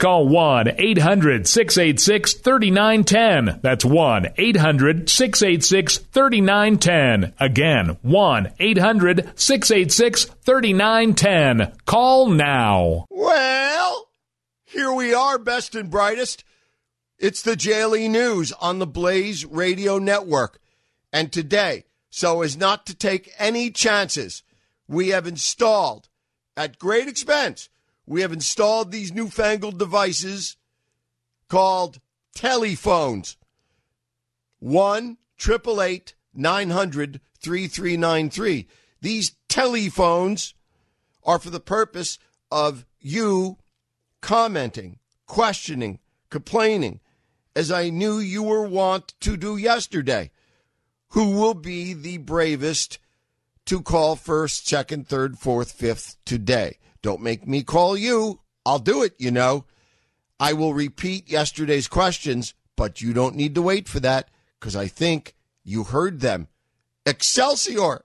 call 1 800 686 3910. That's 1 800 686 3910. Again, 1 800 686 3910. Call now. Well, here we are, best and brightest. It's the JLE News on the Blaze Radio Network. And today, so as not to take any chances, we have installed, at great expense, we have installed these newfangled devices called telephones. 1 888 900 3393. These telephones are for the purpose of you commenting, questioning, complaining, as I knew you were wont to do yesterday. Who will be the bravest to call first, second, third, fourth, fifth today? Don't make me call you. I'll do it, you know. I will repeat yesterday's questions, but you don't need to wait for that because I think you heard them. Excelsior!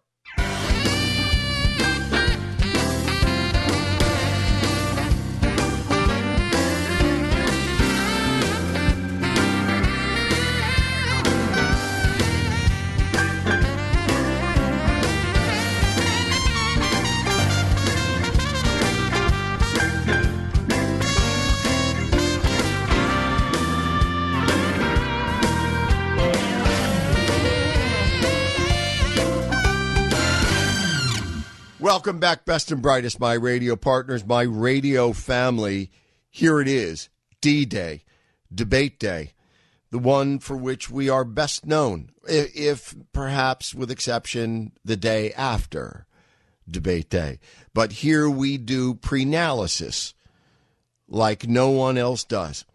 Welcome back, best and brightest, my radio partners, my radio family. Here it is, D Day, Debate Day, the one for which we are best known, if perhaps with exception the day after Debate Day. But here we do pre-analysis like no one else does.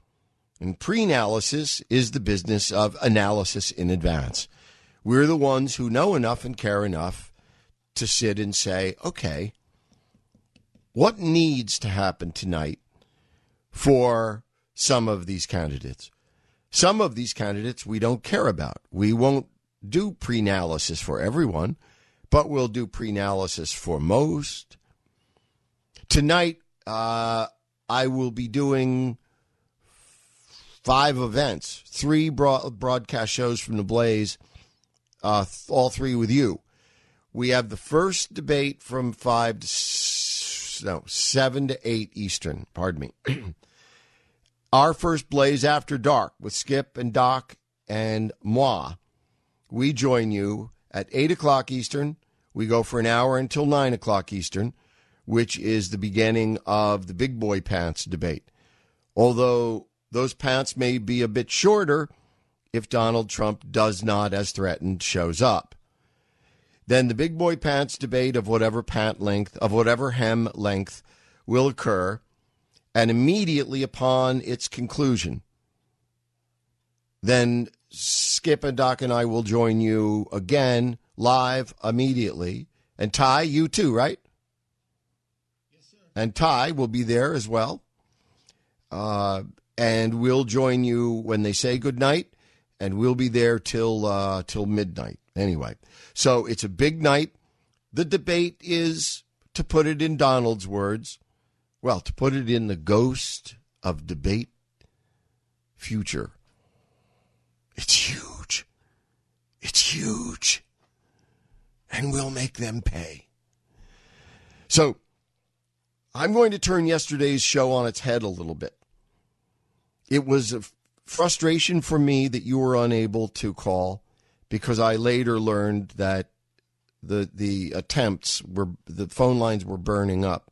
And pre-analysis is the business of analysis in advance. We're the ones who know enough and care enough to sit and say, okay, what needs to happen tonight for some of these candidates? Some of these candidates we don't care about. We won't do pre analysis for everyone, but we'll do pre analysis for most. Tonight, uh, I will be doing five events, three broad- broadcast shows from the Blaze, uh, all three with you. We have the first debate from five to no seven to eight Eastern. Pardon me. Our first blaze after dark with Skip and Doc and moi. We join you at eight o'clock Eastern. We go for an hour until nine o'clock Eastern, which is the beginning of the big boy pants debate. Although those pants may be a bit shorter if Donald Trump does not, as threatened, shows up. Then the big boy pants debate of whatever pant length, of whatever hem length will occur. And immediately upon its conclusion, then Skip and Doc and I will join you again live immediately. And Ty, you too, right? Yes, sir. And Ty will be there as well. Uh, and we'll join you when they say good night, and we'll be there till uh, till midnight. Anyway, so it's a big night. The debate is, to put it in Donald's words, well, to put it in the ghost of debate future, it's huge. It's huge. And we'll make them pay. So I'm going to turn yesterday's show on its head a little bit. It was a frustration for me that you were unable to call because I later learned that the the attempts were the phone lines were burning up,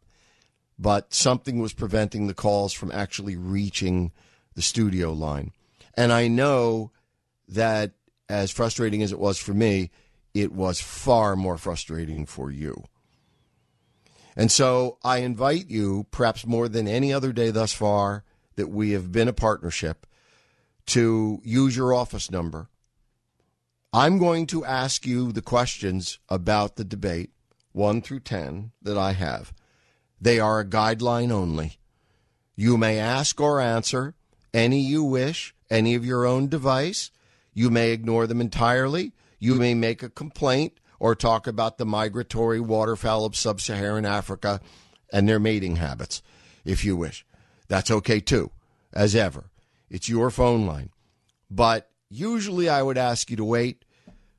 but something was preventing the calls from actually reaching the studio line. And I know that as frustrating as it was for me, it was far more frustrating for you. And so I invite you, perhaps more than any other day thus far that we have been a partnership, to use your office number. I'm going to ask you the questions about the debate, 1 through 10, that I have. They are a guideline only. You may ask or answer any you wish, any of your own device. You may ignore them entirely. You may make a complaint or talk about the migratory waterfowl of sub Saharan Africa and their mating habits, if you wish. That's okay too, as ever. It's your phone line. But usually I would ask you to wait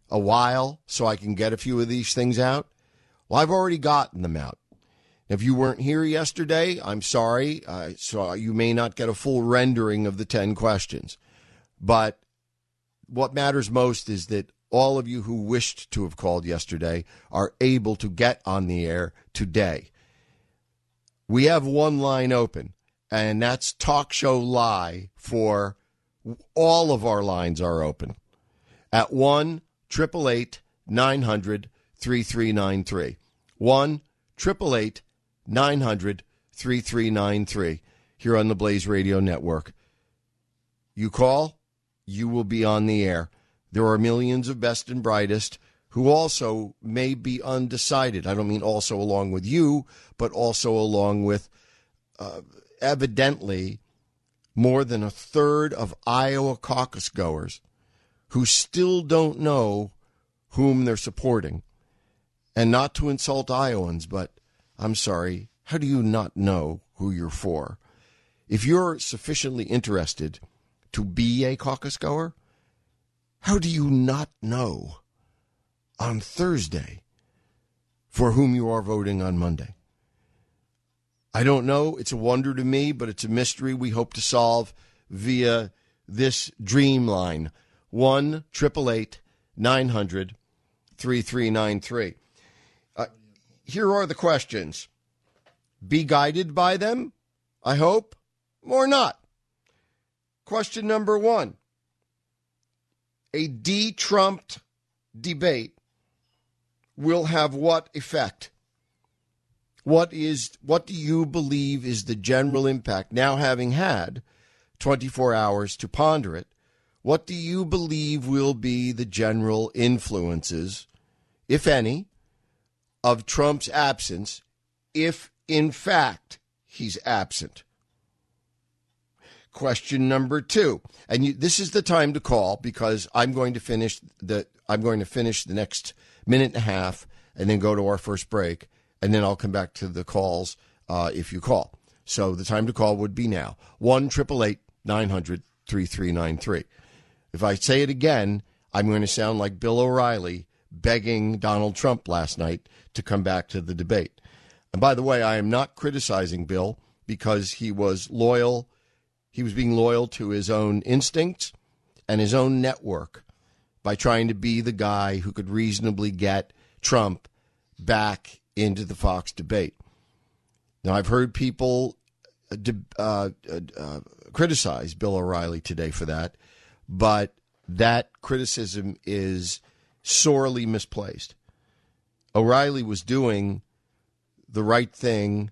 a while so I can get a few of these things out. Well, I've already gotten them out. If you weren't here yesterday, I'm sorry. Uh, so you may not get a full rendering of the 10 questions. But what matters most is that all of you who wished to have called yesterday are able to get on the air today. We have one line open, and that's Talk Show Lie for all of our lines are open at 1 888 900 3393. 1 888 900 3393 here on the Blaze Radio Network. You call, you will be on the air. There are millions of best and brightest who also may be undecided. I don't mean also along with you, but also along with uh, evidently more than a third of Iowa caucus goers who still don't know whom they're supporting. And not to insult Iowans, but I'm sorry, how do you not know who you're for? If you're sufficiently interested to be a caucus goer, how do you not know on Thursday for whom you are voting on Monday? I don't know. It's a wonder to me, but it's a mystery we hope to solve via this dream line 1 900 3393. Uh, here are the questions. Be guided by them, I hope, or not. Question number one a de Trumped debate will have what effect? What is what do you believe is the general impact now having had 24 hours to ponder it? What do you believe will be the general influences, if any, of Trump's absence if in fact he's absent? Question number two, and you, this is the time to call because I'm going to finish the I'm going to finish the next minute and a half, and then go to our first break, and then I'll come back to the calls uh, if you call. So the time to call would be now one triple eight nine hundred three three nine three. If I say it again, I'm going to sound like Bill O'Reilly begging Donald Trump last night to come back to the debate. And by the way, I am not criticizing Bill because he was loyal he was being loyal to his own instincts and his own network by trying to be the guy who could reasonably get Trump back into the Fox debate. Now, I've heard people uh, uh, uh, criticize Bill O'Reilly today for that, but that criticism is sorely misplaced. O'Reilly was doing the right thing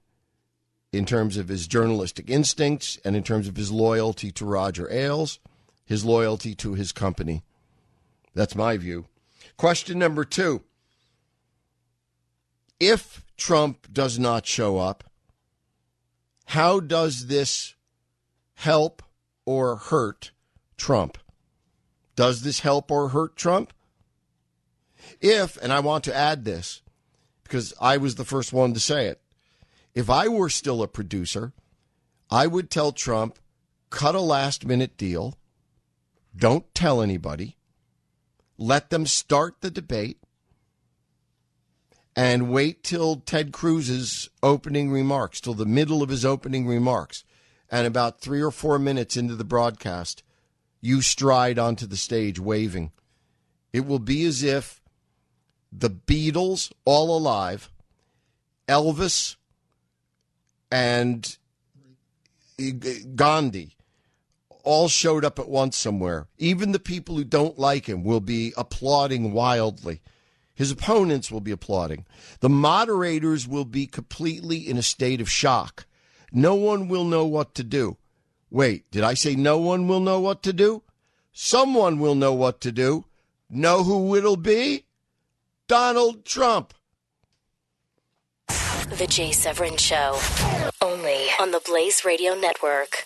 in terms of his journalistic instincts and in terms of his loyalty to Roger Ailes, his loyalty to his company. That's my view. Question number two If Trump does not show up, how does this help or hurt Trump? Does this help or hurt Trump? If, and I want to add this because I was the first one to say it, if I were still a producer, I would tell Trump, cut a last minute deal. Don't tell anybody. Let them start the debate and wait till Ted Cruz's opening remarks, till the middle of his opening remarks. And about three or four minutes into the broadcast, you stride onto the stage waving. It will be as if the Beatles, all alive, Elvis, and Gandhi all showed up at once somewhere. Even the people who don't like him will be applauding wildly. His opponents will be applauding. The moderators will be completely in a state of shock. No one will know what to do. Wait, did I say no one will know what to do? Someone will know what to do. Know who it'll be? Donald Trump. The Jay Severin Show, only on the Blaze Radio Network.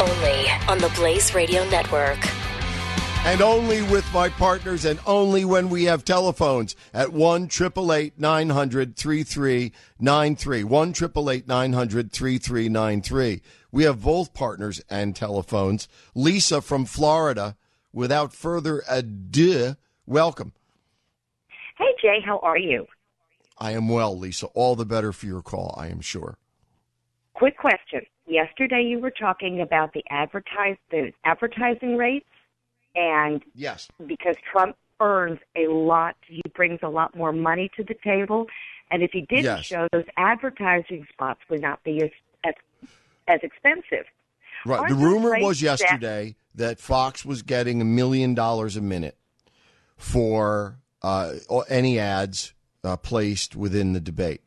only on the Blaze Radio Network. And only with my partners, and only when we have telephones at 1 888 900 3393. 1 888 900 3393. We have both partners and telephones. Lisa from Florida, without further ado, welcome. Hey, Jay, how are you? I am well, Lisa. All the better for your call, I am sure. Quick question. Yesterday you were talking about the advertise the advertising rates and Yes. because Trump earns a lot, he brings a lot more money to the table. And if he didn't Yes. show, those advertising spots would not be as as, as expensive. Right. Aren't The rumor was yesterday that Fox was getting a million dollars a minute for uh, any ads uh, placed within the debate,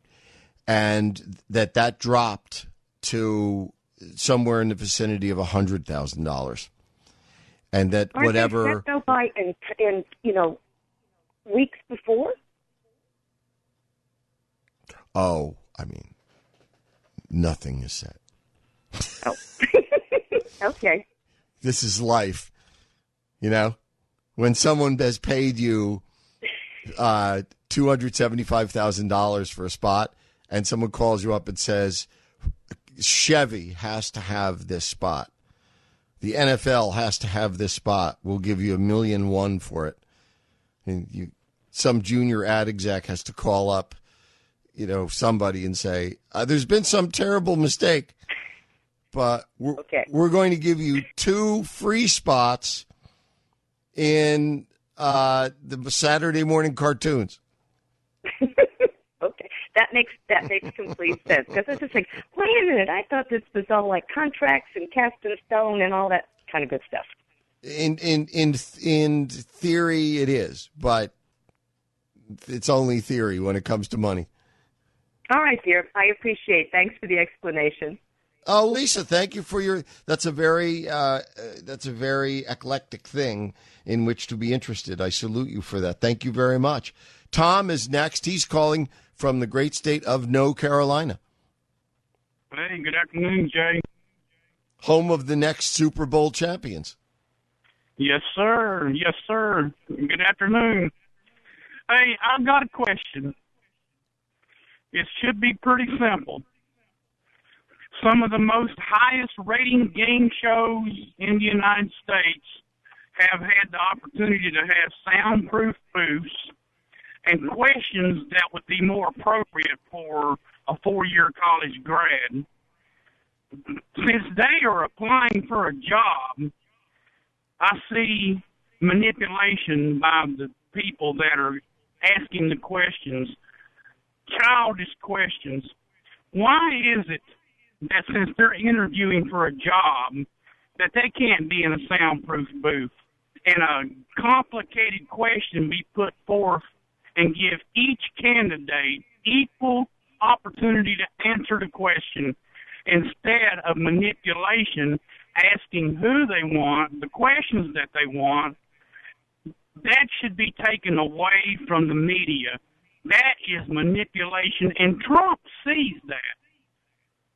and that that dropped to somewhere in the vicinity of a hundred thousand dollars, and that Aren't whatever. they set by in, in you know weeks before? Oh, I mean, nothing is set. Oh, okay. this is life. You know, when someone has paid you uh, two hundred seventy-five thousand dollars for a spot, and someone calls you up and says Chevy has to have this spot, the NFL has to have this spot. We'll give you a million one for it, and you, some junior ad exec has to call up, you know, somebody and say, uh, "There's been some terrible mistake." But we're, Okay. we're going to give you two free spots in uh, the Saturday morning cartoons. That makes that makes complete sense because I was just like, wait a minute, I thought this was all like contracts and cast in stone and all that kind of good stuff. In in in in theory, it is, but it's only theory when it comes to money. All right, dear, I appreciate. Thanks for the explanation. Oh, Lisa, thank you for your. That's a very uh, uh, that's a very eclectic thing in which to be interested. I salute you for that. Thank you very much. Tom is next. He's calling from the great state of No Carolina, Hey, good afternoon, Jay. home of the next Super Bowl champions. Yes, sir. Yes, sir. Good afternoon. Hey, I've got a question. It should be pretty simple. Some of the most highest rating game shows in the United States have had the opportunity to have soundproof booths and questions that would be more appropriate for a four year college grad. since they are applying for a job, I see manipulation by the people that are asking the questions, childish questions. Why is it that since they're interviewing for a job, that they can't be in a soundproof booth and a complicated question be put forth and give each candidate equal opportunity to answer the question instead of manipulation, asking who they want, the questions that they want, that should be taken away from the media. That is manipulation, and Trump sees that.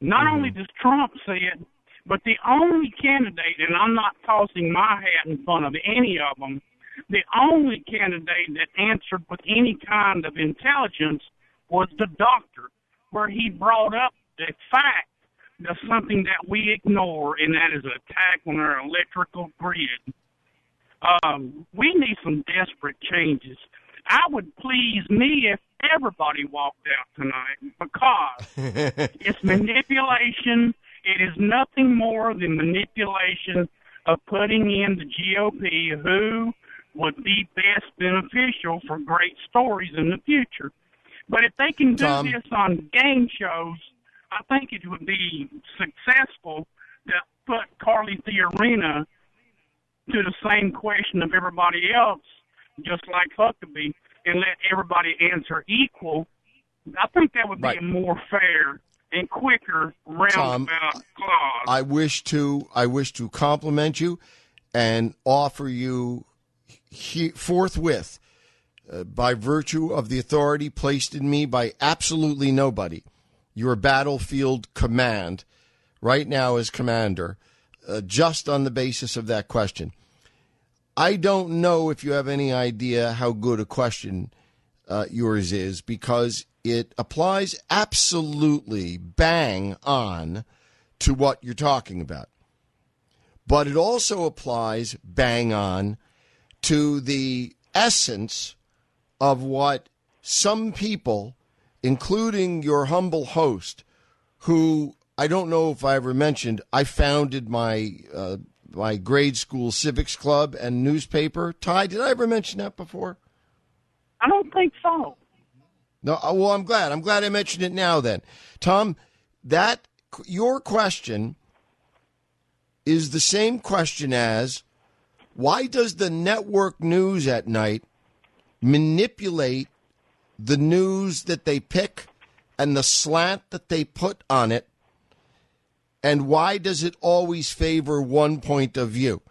Not mm-hmm. only does Trump see it, but the only candidate, and I'm not tossing my hat in front of any of them, the only candidate that answered with any kind of intelligence was the doctor, where he brought up the fact that's something that we ignore, and that is an attack on our electrical grid. Um, we need some desperate changes. I would please me if everybody walked out tonight because it's manipulation. It is nothing more than manipulation of putting in the GOP who would be best beneficial for great stories in the future. But if they can do Tom. this on game shows, I think it would be successful to put Carly Fiorina to the same question of everybody else, just like Huckabee, and let everybody answer equal. I think that would be Right. a more fair and quicker roundabout clause. I wish to I wish to compliment you and offer you he, forthwith, uh, by virtue of the authority placed in me by absolutely nobody, your battlefield command right now as commander, uh, just on the basis of that question. I don't know if you have any idea how good a question uh, yours is because it applies absolutely bang on to what you're talking about. But it also applies bang on to the essence of what some people, including your humble host, who I don't know if I ever mentioned, I founded my uh, my grade school civics club and newspaper. Ty, did I ever mention that before? I don't think so. No, uh, well, I'm glad. I'm glad I mentioned it now. Then, Tom, that your question is the same question as why does the network news at night manipulate the news that they pick and the slant that they put on it, and why does it always favor one point of view?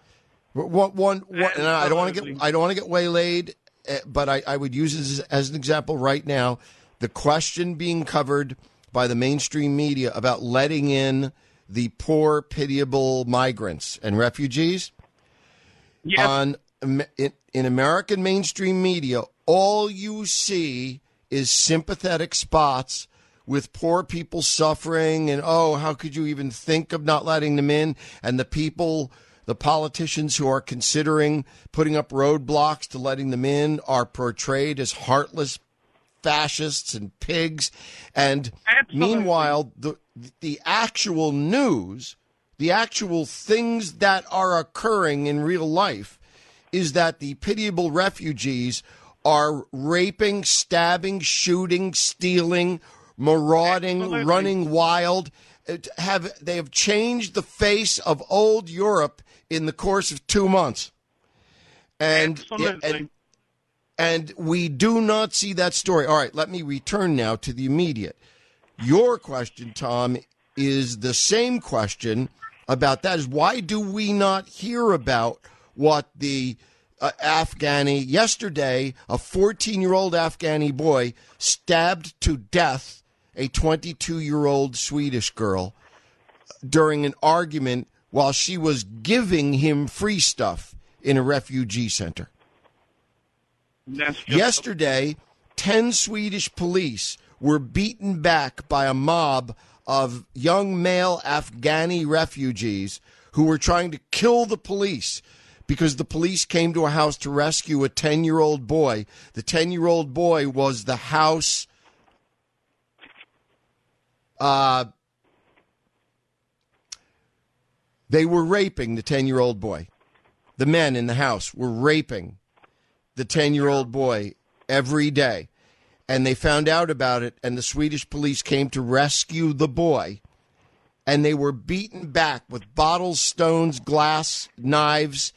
One, one, one and I don't want to get I don't want to get waylaid, eh, but I, I would use this as, as an example right now. The question being covered by the mainstream media about letting in the poor, pitiable migrants and refugees Yes. on in, in American mainstream media, all you see is sympathetic spots with poor people suffering and oh, how could you even think of not letting them in? And the people, the politicians who are considering putting up roadblocks to letting them in are portrayed as heartless fascists and pigs. And Absolutely. meanwhile, the the actual news, the actual things that are occurring in real life, is that the pitiable refugees are raping, stabbing, shooting, stealing, marauding, Absolutely. running wild. Have they have changed the face of old Europe in the course of two months? And and and we do not see that story. All right, let me return now to the immediate. Your question, Tom, is the same question about that is why do we not hear about what the uh, Afghani yesterday a 14-year-old Afghani boy stabbed to death a 22-year-old Swedish girl during an argument while she was giving him free stuff in a refugee center. Yesterday, 10 Swedish police were beaten back by a mob of young male Afghani refugees who were trying to kill the police because the police came to a house to rescue a 10 year old boy. The 10 year old boy was the house. Uh, They were raping the 10 year old boy. The men in the house were raping the 10 year old boy every day. And they found out about it, and the Swedish police came to rescue the boy. And they were beaten back with bottles, stones, glass, knives,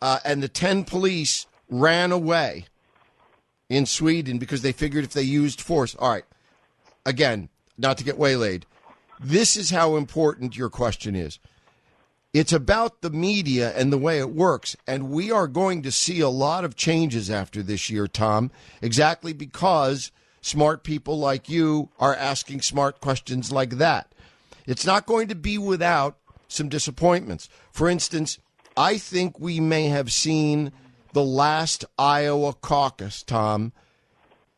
uh, and the 10 police ran away in Sweden because they figured if they used force. All right, again, not to get waylaid, this is how important your question is. It's about the media and the way it works. And we are going to see a lot of changes after this year, Tom, exactly because smart people like you are asking smart questions like that. It's not going to be without some disappointments. For instance, I think we may have seen the last Iowa caucus, Tom,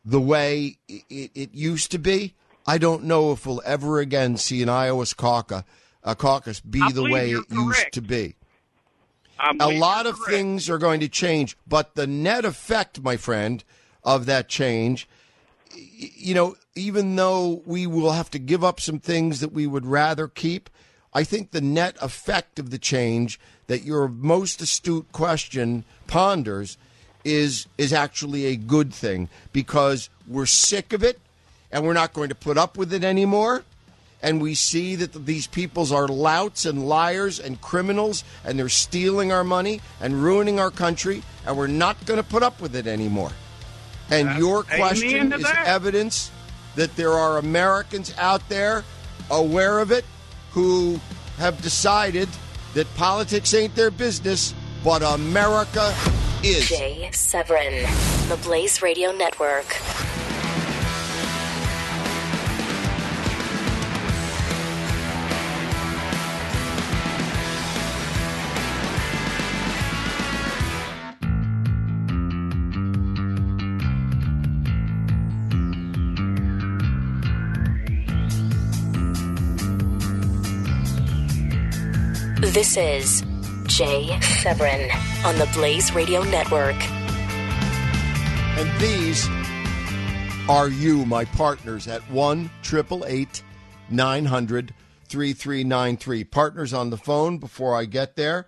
the way it, it used to be. I don't know if we'll ever again see an Iowa caucus a caucus be I the way it used to be. A lot of correct. things are going to change, but the net effect, my friend, of that change, you know, even though we will have to give up some things that we would rather keep, I think the net effect of the change that your most astute question ponders is is actually a good thing because we're sick of it and we're not going to put up with it anymore and we see that these peoples are louts and liars and criminals and they're stealing our money and ruining our country and we're not going to put up with it anymore. And your question is that. evidence that there are Americans out there aware of it who have decided that politics ain't their business, but America is. Jay Severin, the Blaze Radio Network. This is Jay Severin on the Blaze Radio Network. And these are you, my partners, at 1 888 900 3393. Partners on the phone before I get there.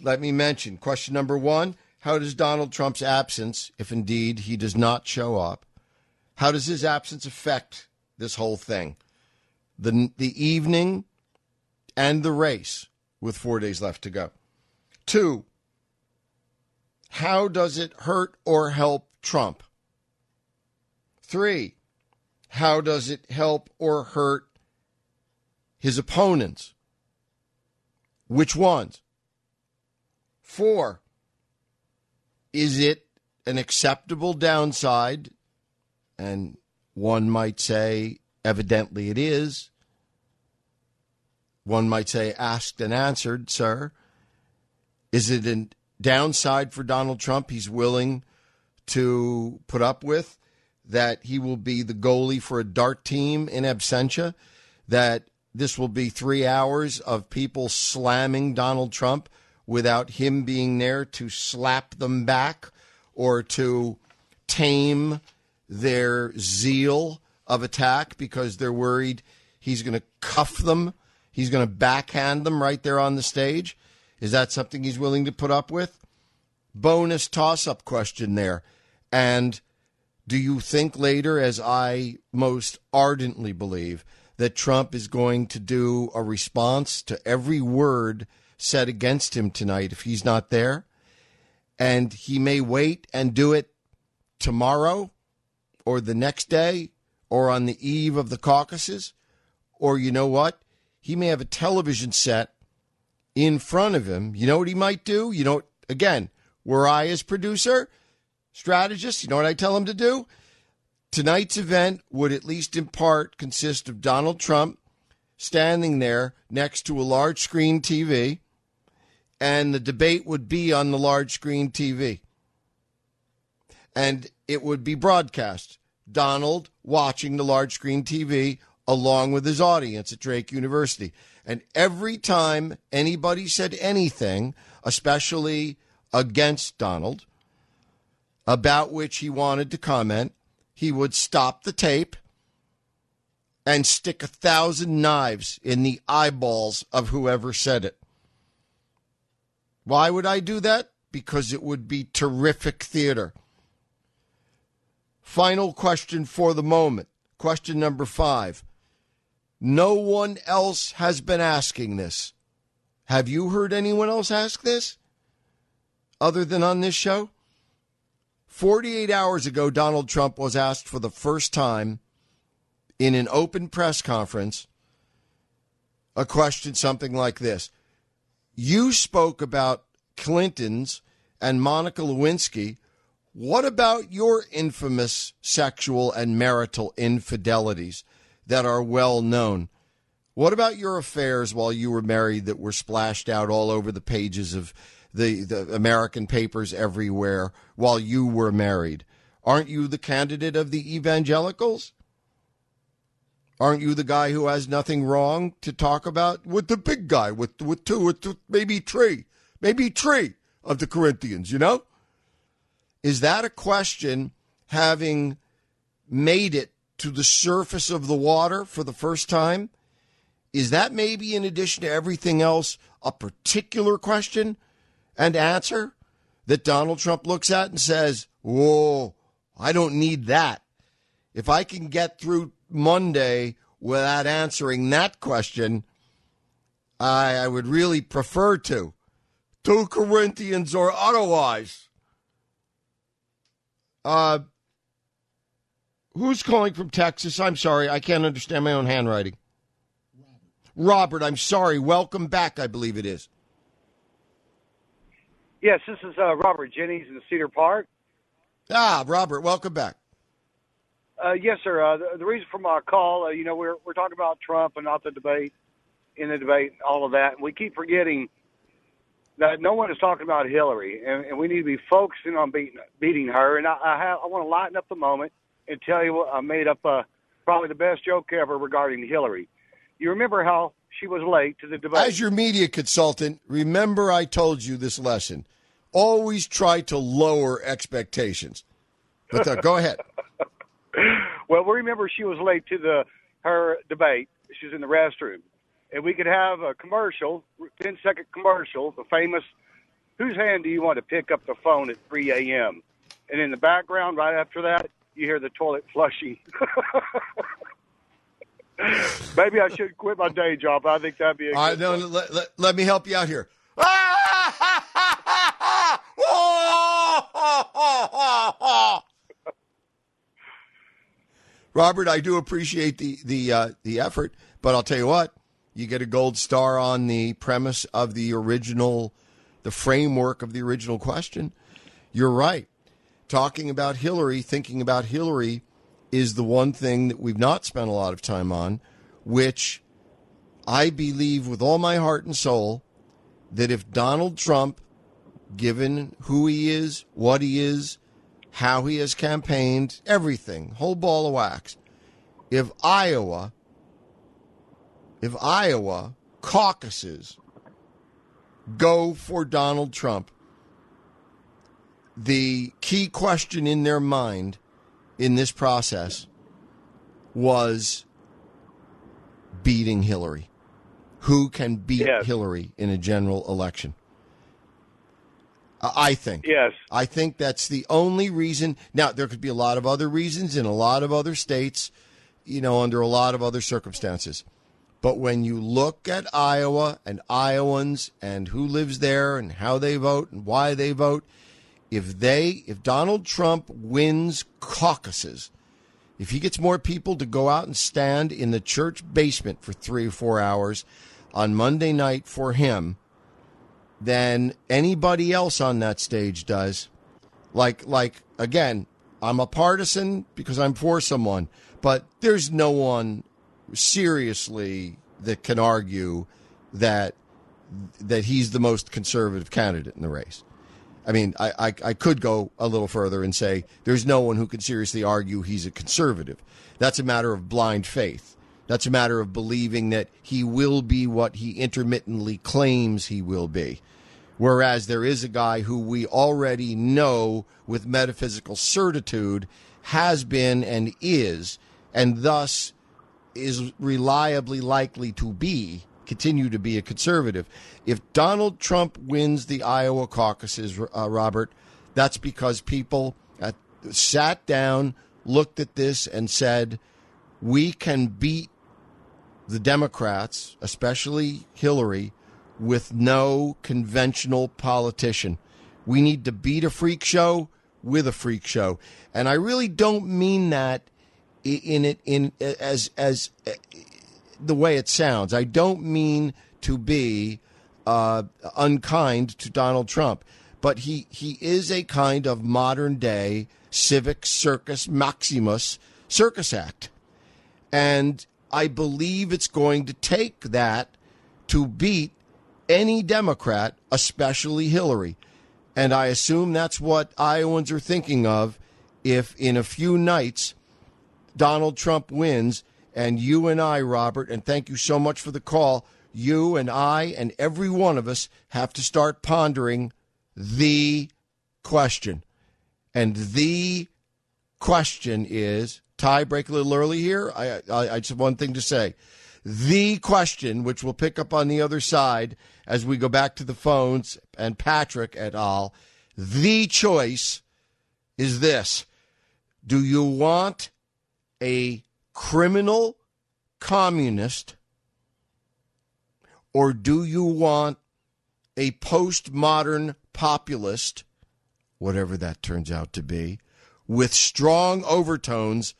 Let me mention question number one How does Donald Trump's absence, if indeed he does not show up, how does his absence affect this whole thing? The, the evening and the race with four days left to go. Two, how does it hurt or help Trump? Three, how does it help or hurt his opponents? Which ones? Four, is it an acceptable downside? And one might say, evidently it is. One might say, asked and answered, sir. Is it a downside for Donald Trump he's willing to put up with? That he will be the goalie for a dart team in absentia? That this will be three hours of people slamming Donald Trump without him being there to slap them back or to tame their zeal of attack because they're worried he's going to cuff them? He's going to backhand them right there on the stage? Is that something he's willing to put up with? Bonus toss up question there. And do you think later, as I most ardently believe, that Trump is going to do a response to every word said against him tonight if he's not there? And he may wait and do it tomorrow or the next day or on the eve of the caucuses? Or you know what? He may have a television set in front of him. You know what he might do? You know, again, were I as producer, strategist, you know what I tell him to do? Tonight's event would at least in part consist of Donald Trump standing there next to a large screen TV, and the debate would be on the large screen TV. And it would be broadcast. Donald watching the large screen TV along with his audience at Drake University. And every time anybody said anything, especially against Donald, about which he wanted to comment, he would stop the tape and stick a thousand knives in the eyeballs of whoever said it. Why would I do that? Because it would be terrific theater. Final question for the moment. Question number five. No one else has been asking this. Have you heard anyone else ask this? Other than on this show? 48 hours ago, Donald Trump was asked for the first time in an open press conference a question something like this You spoke about Clinton's and Monica Lewinsky. What about your infamous sexual and marital infidelities that are well known? What about your affairs while you were married that were splashed out all over the pages of the, the American papers everywhere while you were married? Aren't you the candidate of the evangelicals? Aren't you the guy who has nothing wrong to talk about with the big guy, with with two, with two, maybe three, maybe three of the Corinthians? You know, is that a question having made it to the surface of the water for the first time? Is that maybe, in addition to everything else, a particular question and answer that Donald Trump looks at and says, Whoa, I don't need that. If I can get through Monday without answering that question, I, I would really prefer to. Two Corinthians or otherwise. Uh, who's calling from Texas? I'm sorry, I can't understand my own handwriting. Robert, I'm sorry. Welcome back, I believe it is. Yes, this is uh, Robert Jennings in Cedar Park. Ah, Robert, welcome back. Uh, yes, sir. Uh, the, the, reason for my call, uh, you know, we're we're talking about Trump and not the debate, in the debate, all of that, and we keep forgetting that no one is talking about Hillary, and, and we need to be focusing on beating beating her. And I, I have I want to lighten up the moment and tell you what I made up uh, probably the best joke ever regarding Hillary. You remember how she was late to the debate? As your media consultant, remember I told you this lesson. Always try to lower expectations. But uh, go ahead. well, we remember she was late to the her debate. She was in the restroom, and we could have a commercial, 10 second commercial, the famous "Whose hand do you want to pick up the phone at 3 a.m." And in the background, right after that, you hear the toilet flushing. Maybe I should quit my day job. I think that'd be a I know. Let, let, let me help you out here. Robert, I do appreciate the the uh, the effort, but I'll tell you what, you get a gold star on the premise of the original, the framework of the original question. You're right. Talking about Hillary, thinking about Hillary, is the one thing that we've not spent a lot of time on, which I believe with all my heart and soul that if Donald Trump, given who he is, what he is, how he has campaigned, everything, whole ball of wax. If Iowa, if Iowa caucuses go for Donald Trump, the key question in their mind in this process was beating Hillary. Who can beat yes. Hillary in a general election? I think. Yes. I think that's the only reason. Now, there could be a lot of other reasons in a lot of other states, you know, under a lot of other circumstances. But when you look at Iowa and Iowans and who lives there and how they vote and why they vote, if they, if Donald Trump wins caucuses, if he gets more people to go out and stand in the church basement for three or four hours on Monday night for him, than anybody else on that stage does. Like, like again, I'm a partisan because I'm for someone, but there's no one seriously that can argue that that he's the most conservative candidate in the race. I mean, I, I, I, could go a little further and say there's no one who could seriously argue he's a conservative. That's a matter of blind faith. That's a matter of believing that he will be what he intermittently claims he will be. Whereas there is a guy who we already know with metaphysical certitude has been and is, and thus is reliably likely to be continue to be a conservative. If Donald Trump wins the Iowa caucuses, uh, Robert, that's because people at, sat down, looked at this, and said, we can beat the Democrats, especially Hillary, with no conventional politician. We need to beat a freak show with a freak show. And I really don't mean that in it in as as uh, the way it sounds. I don't mean to be uh, unkind to Donald Trump, but he he is a kind of modern day civic circus maximus circus act, and I believe it's going to take that to beat any Democrat, especially Hillary. And I assume that's what Iowans are thinking of if in a few nights Donald Trump wins and you and I, Robert, and thank you so much for the call, you and I and every one of us have to start pondering the question. And the question is tie break a little early here. I, I, I just have one thing to say. The question, which we'll pick up on the other side as we go back to the phones and Patrick et al., the choice is this Do you want a criminal communist or do you want a postmodern populist, whatever that turns out to be, with strong overtones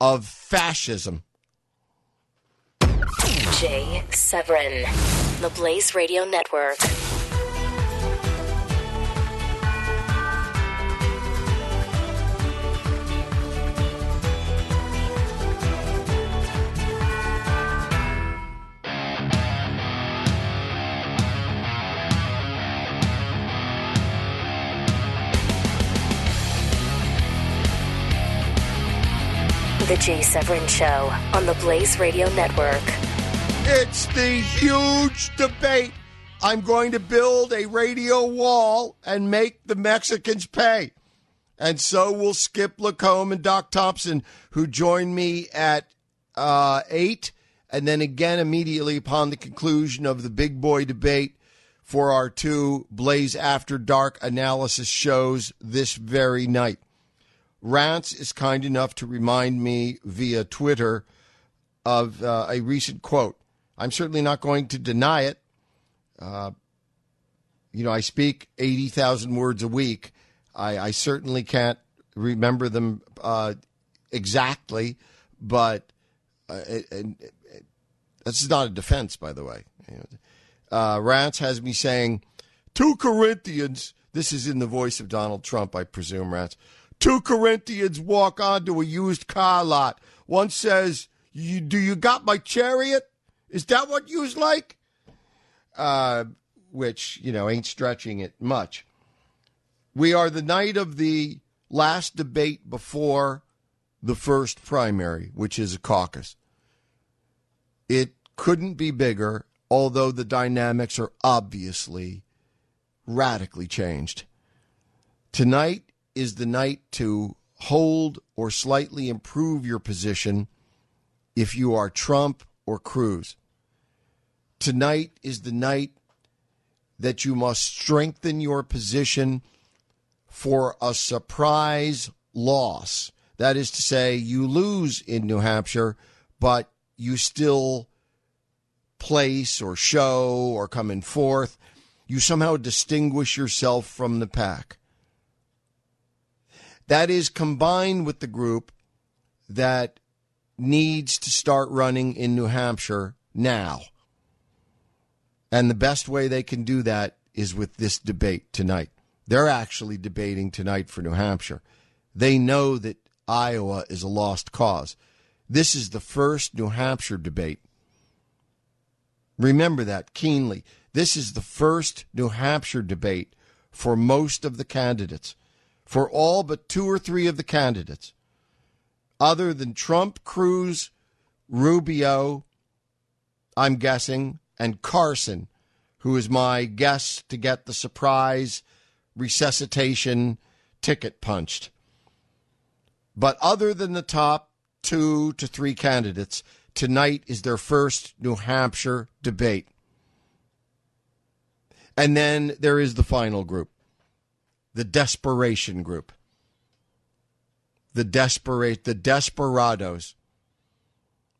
of fascism. Jay Severin, the Blaze Radio Network. The Jay Severin Show on the Blaze Radio Network. It's the huge debate. I'm going to build a radio wall and make the Mexicans pay. And so will Skip Lacombe and Doc Thompson, who join me at uh, 8, and then again immediately upon the conclusion of the big boy debate for our two Blaze After Dark analysis shows this very night. Rance is kind enough to remind me via Twitter of uh, a recent quote. I'm certainly not going to deny it. Uh, you know, I speak 80,000 words a week. I, I, certainly can't remember them uh, exactly, but uh, this is not a defense, by the way. Uh, Rance has me saying, two Corinthians, this is in the voice of Donald Trump, I presume, Rance. Two Corinthians walk onto a used car lot. One says, you, Do you got my chariot? Is that what you's like? Uh, which, you know, ain't stretching it much. We are the night of the last debate before the first primary, which is a caucus. It couldn't be bigger, although the dynamics are obviously radically changed. Tonight is the night to hold or slightly improve your position if you are Trump or Cruz. Tonight is the night that you must strengthen your position for a surprise loss. That is to say, you lose in New Hampshire, but you still place or show or come in fourth. You somehow distinguish yourself from the pack. That is combined with the group that needs to start running in New Hampshire now. And the best way they can do that is with this debate tonight. They're actually debating tonight for New Hampshire. They know that Iowa is a lost cause. This is the first New Hampshire debate. Remember that keenly. This is the first New Hampshire debate for most of the candidates for all but two or three of the candidates, other than Trump, Cruz, Rubio, I'm guessing, and Carson, who is my guess to get the surprise resuscitation ticket punched. But other than the top two to three candidates, Tonight is their first New Hampshire debate. And then there is the final group, the desperation group. The desperate the desperados.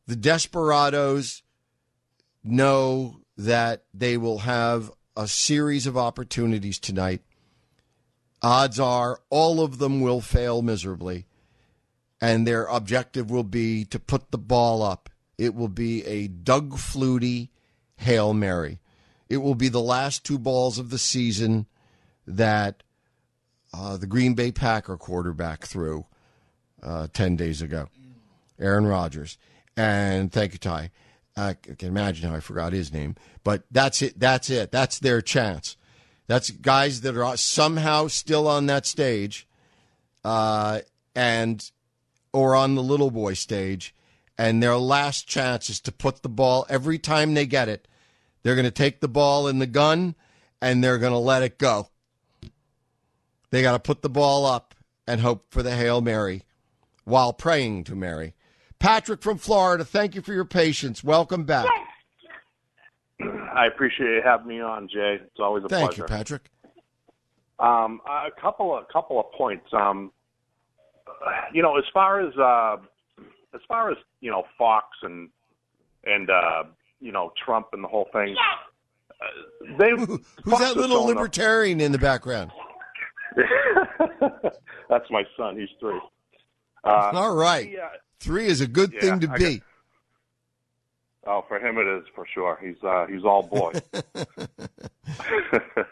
The desperados know that they will have a series of opportunities tonight. Odds are all of them will fail miserably, and their objective will be to put the ball up. It will be a Doug Flutie Hail Mary. It will be the last two balls of the season that uh, the Green Bay Packer quarterback threw uh, 10 days ago, Aaron Rodgers. And thank you, Ty. I can imagine how I forgot his name, but that's it. That's it. That's their chance. That's guys that are somehow still on that stage, uh, and or on the little boy stage, and their last chance is to put the ball every time they get it. They're going to take the ball in the gun, and they're going to let it go. They got to put the ball up and hope for the hail mary, while praying to Mary. Patrick from Florida, thank you for your patience. Welcome back. I appreciate you having me on, Jay. It's always a Thank pleasure. Thank you, Patrick. Um, a couple of couple of points. Um, you know, as far as uh, as far as you know, Fox and and uh, you know Trump and the whole thing. Uh, they Who's Fox that little shown up- libertarian in the background? That's my son. He's three. Uh, All right. he, uh, Three is a good Yeah, thing to I be. Oh, for him it is for sure. He's uh, he's all boy.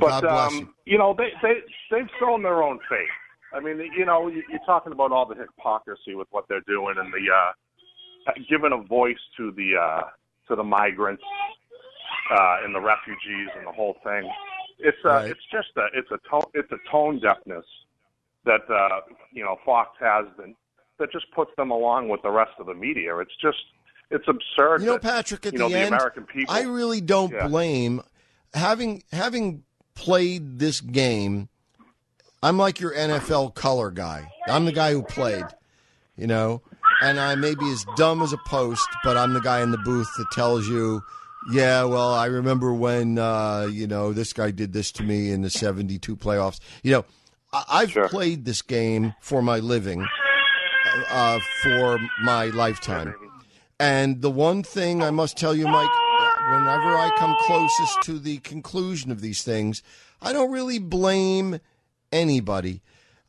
But um, you. know, they they they've thrown their own fate. I mean, you know, you- you're talking about all the hypocrisy with what they're doing and the uh, giving a voice to the uh, to the migrants uh, and the refugees and the whole thing. It's uh, Right. it's just a it's a tone it's a tone deafness that uh, you know Fox has that that just puts them along with the rest of the media. It's just it's absurd. You know, that, Patrick, at you know, the the end, American people. I really don't Yeah. blame having having played this game. I'm like your NFL color guy. I'm the guy who played, you know, and I may be as dumb as a post, but I'm the guy in the booth that tells you, yeah, well, I remember when, uh, you know, this guy did this to me in the 72 playoffs. You know, I- I've Sure. played this game for my living, uh, for my lifetime. And the one thing I must tell you, Mike, whenever I come closest to the conclusion of these things, I don't really blame anybody.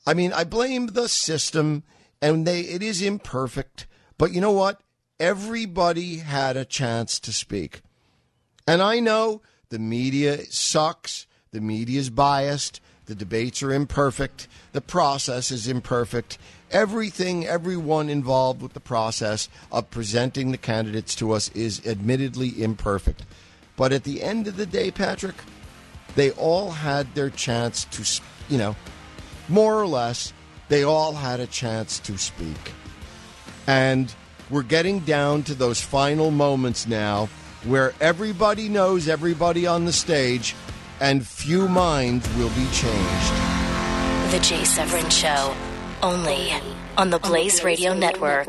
I mean, I blame the system, and they it is imperfect. But you know what? Everybody had a chance to speak. And I know the media sucks, the media is biased, the debates are imperfect, the process is imperfect. Everything, everyone involved with the process of presenting the candidates to us is admittedly imperfect. But at the end of the day, Patrick, they all had their chance to, you know, more or less, they all had a chance to speak. And we're getting down to those final moments now where everybody knows everybody on the stage and few minds will be changed. The Jay Severin Show, only on the Blaze Radio Network.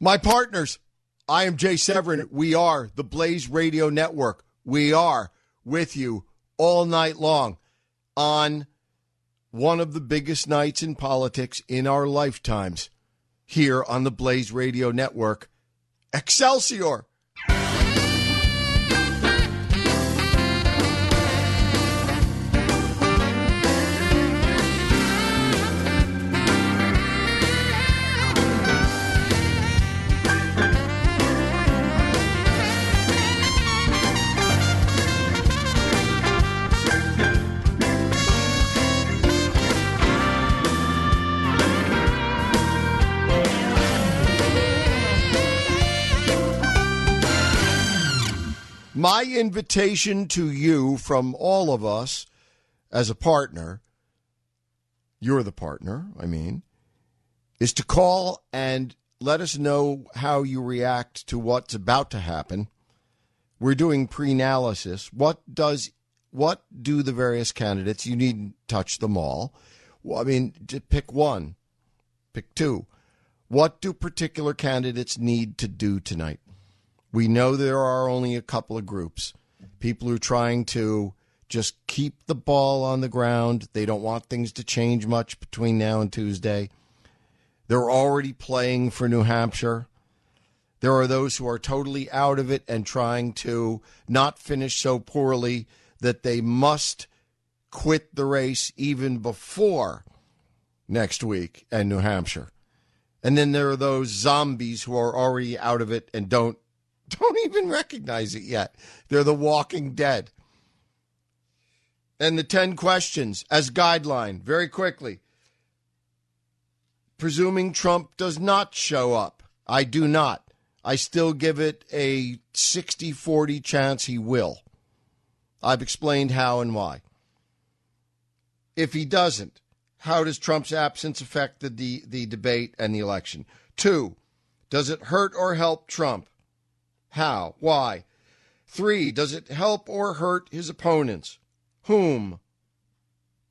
My partners, I am Jay Severin. We are the Blaze Radio Network. We are with you all night long on one of the biggest nights in politics in our lifetimes here on the Blaze Radio Network. Excelsior! My invitation to you from all of us as a partner, you're the partner, I mean, is to call and let us know how you react to what's about to happen we're doing pre-analysis. What does what do the various candidates? You needn't touch them all. Well, I mean, pick one, pick two. What do particular candidates need to do tonight? We know there are only a couple of groups. People who are trying to just keep the ball on the ground. They don't want things to change much between now and Tuesday. They're already playing for New Hampshire. There are those who are totally out of it and trying to not finish so poorly that they must quit the race even before next week and New Hampshire. And then there are those zombies who are already out of it and don't don't even recognize it yet. They're the walking dead. And the 10 questions as guideline, very quickly. Presuming Trump does not show up, I do not. I still give it a 60 40 chance he will. I've explained how and why. If he doesn't, how does Trump's absence affect the, the, the debate and the election? Two, does it hurt or help Trump? How? Why? Three, does it help or hurt his opponents? Whom?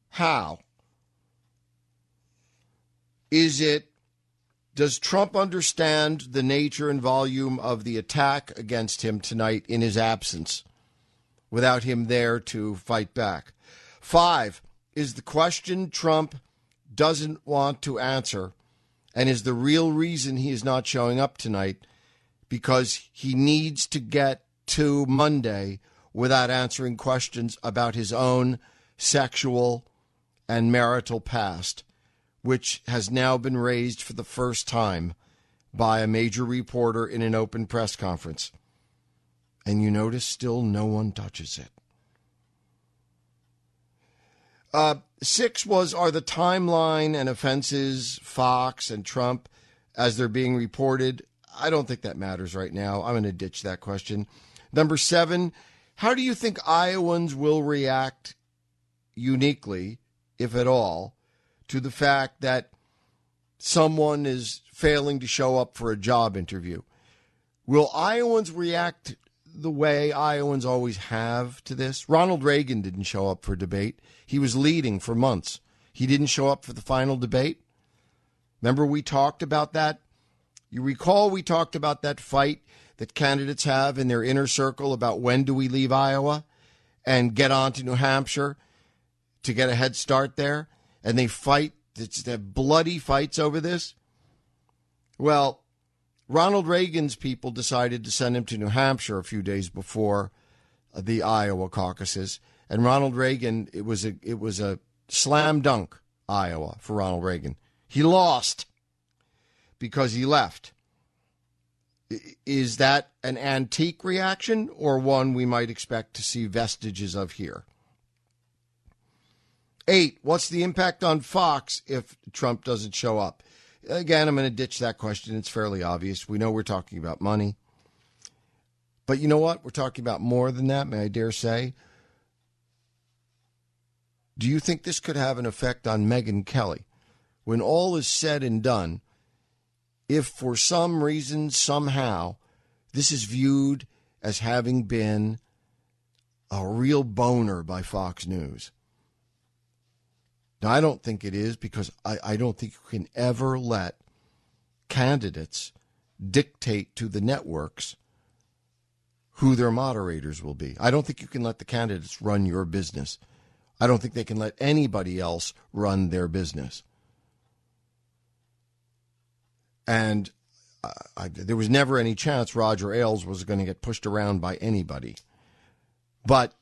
How? Is it does Trump understand the nature and volume of the attack against him tonight in his absence without him there to fight back? Five, is the question Trump doesn't want to answer and is the real reason he is not showing up tonight because he needs to get to Monday without answering questions about his own sexual and marital past which has now been raised for the first time by a major reporter in an open press conference. And you notice still no one touches it. Uh, six was are the timeline and offenses Fox and Trump as they're being reported. I don't think that matters right now. I'm going to ditch that question. Number seven, how do you think Iowans will react uniquely, if at all, to the fact that someone is failing to show up for a job interview. Will Iowans react the way Iowans always have to this? Ronald Reagan didn't show up for debate. He was leading for months. He didn't show up for the final debate. Remember, we talked about that? You recall we talked about that fight that candidates have in their inner circle about when do we leave Iowa and get on to New Hampshire to get a head start there? and they fight, it's, have bloody fights over this. Well, Ronald Reagan's people decided to send him to New Hampshire a few days before uh, the Iowa caucuses, and Ronald Reagan it was a it was a slam dunk Iowa for Ronald Reagan. He lost because he left. Is that an antique reaction or one we might expect to see vestiges of here? Eight, what's the impact on Fox if Trump doesn't show up? Again, I'm going to ditch that question. It's fairly obvious. We know we're talking about money. But you know what? We're talking about more than that, may I dare say. Do you think this could have an effect on Megyn Kelly? When all is said and done, if for some reason, somehow, this is viewed as having been a real boner by Fox News, now, I don't think it is because I, I don't think you can ever let candidates dictate to the networks who their moderators will be. I don't think you can let the candidates run your business. I don't think they can let anybody else run their business. And uh, I, there was never any chance Roger Ailes was going to get pushed around by anybody. But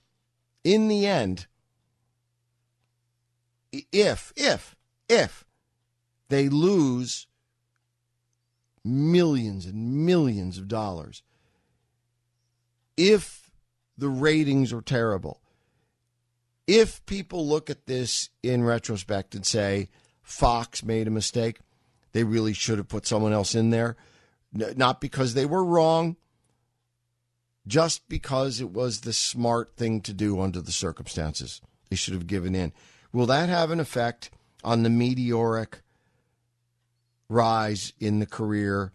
in the end, if, if, if they lose millions and millions of dollars, if the ratings are terrible, if people look at this in retrospect and say Fox made a mistake, they really should have put someone else in there, not because they were wrong, just because it was the smart thing to do under the circumstances. They should have given in. Will that have an effect on the meteoric rise in the career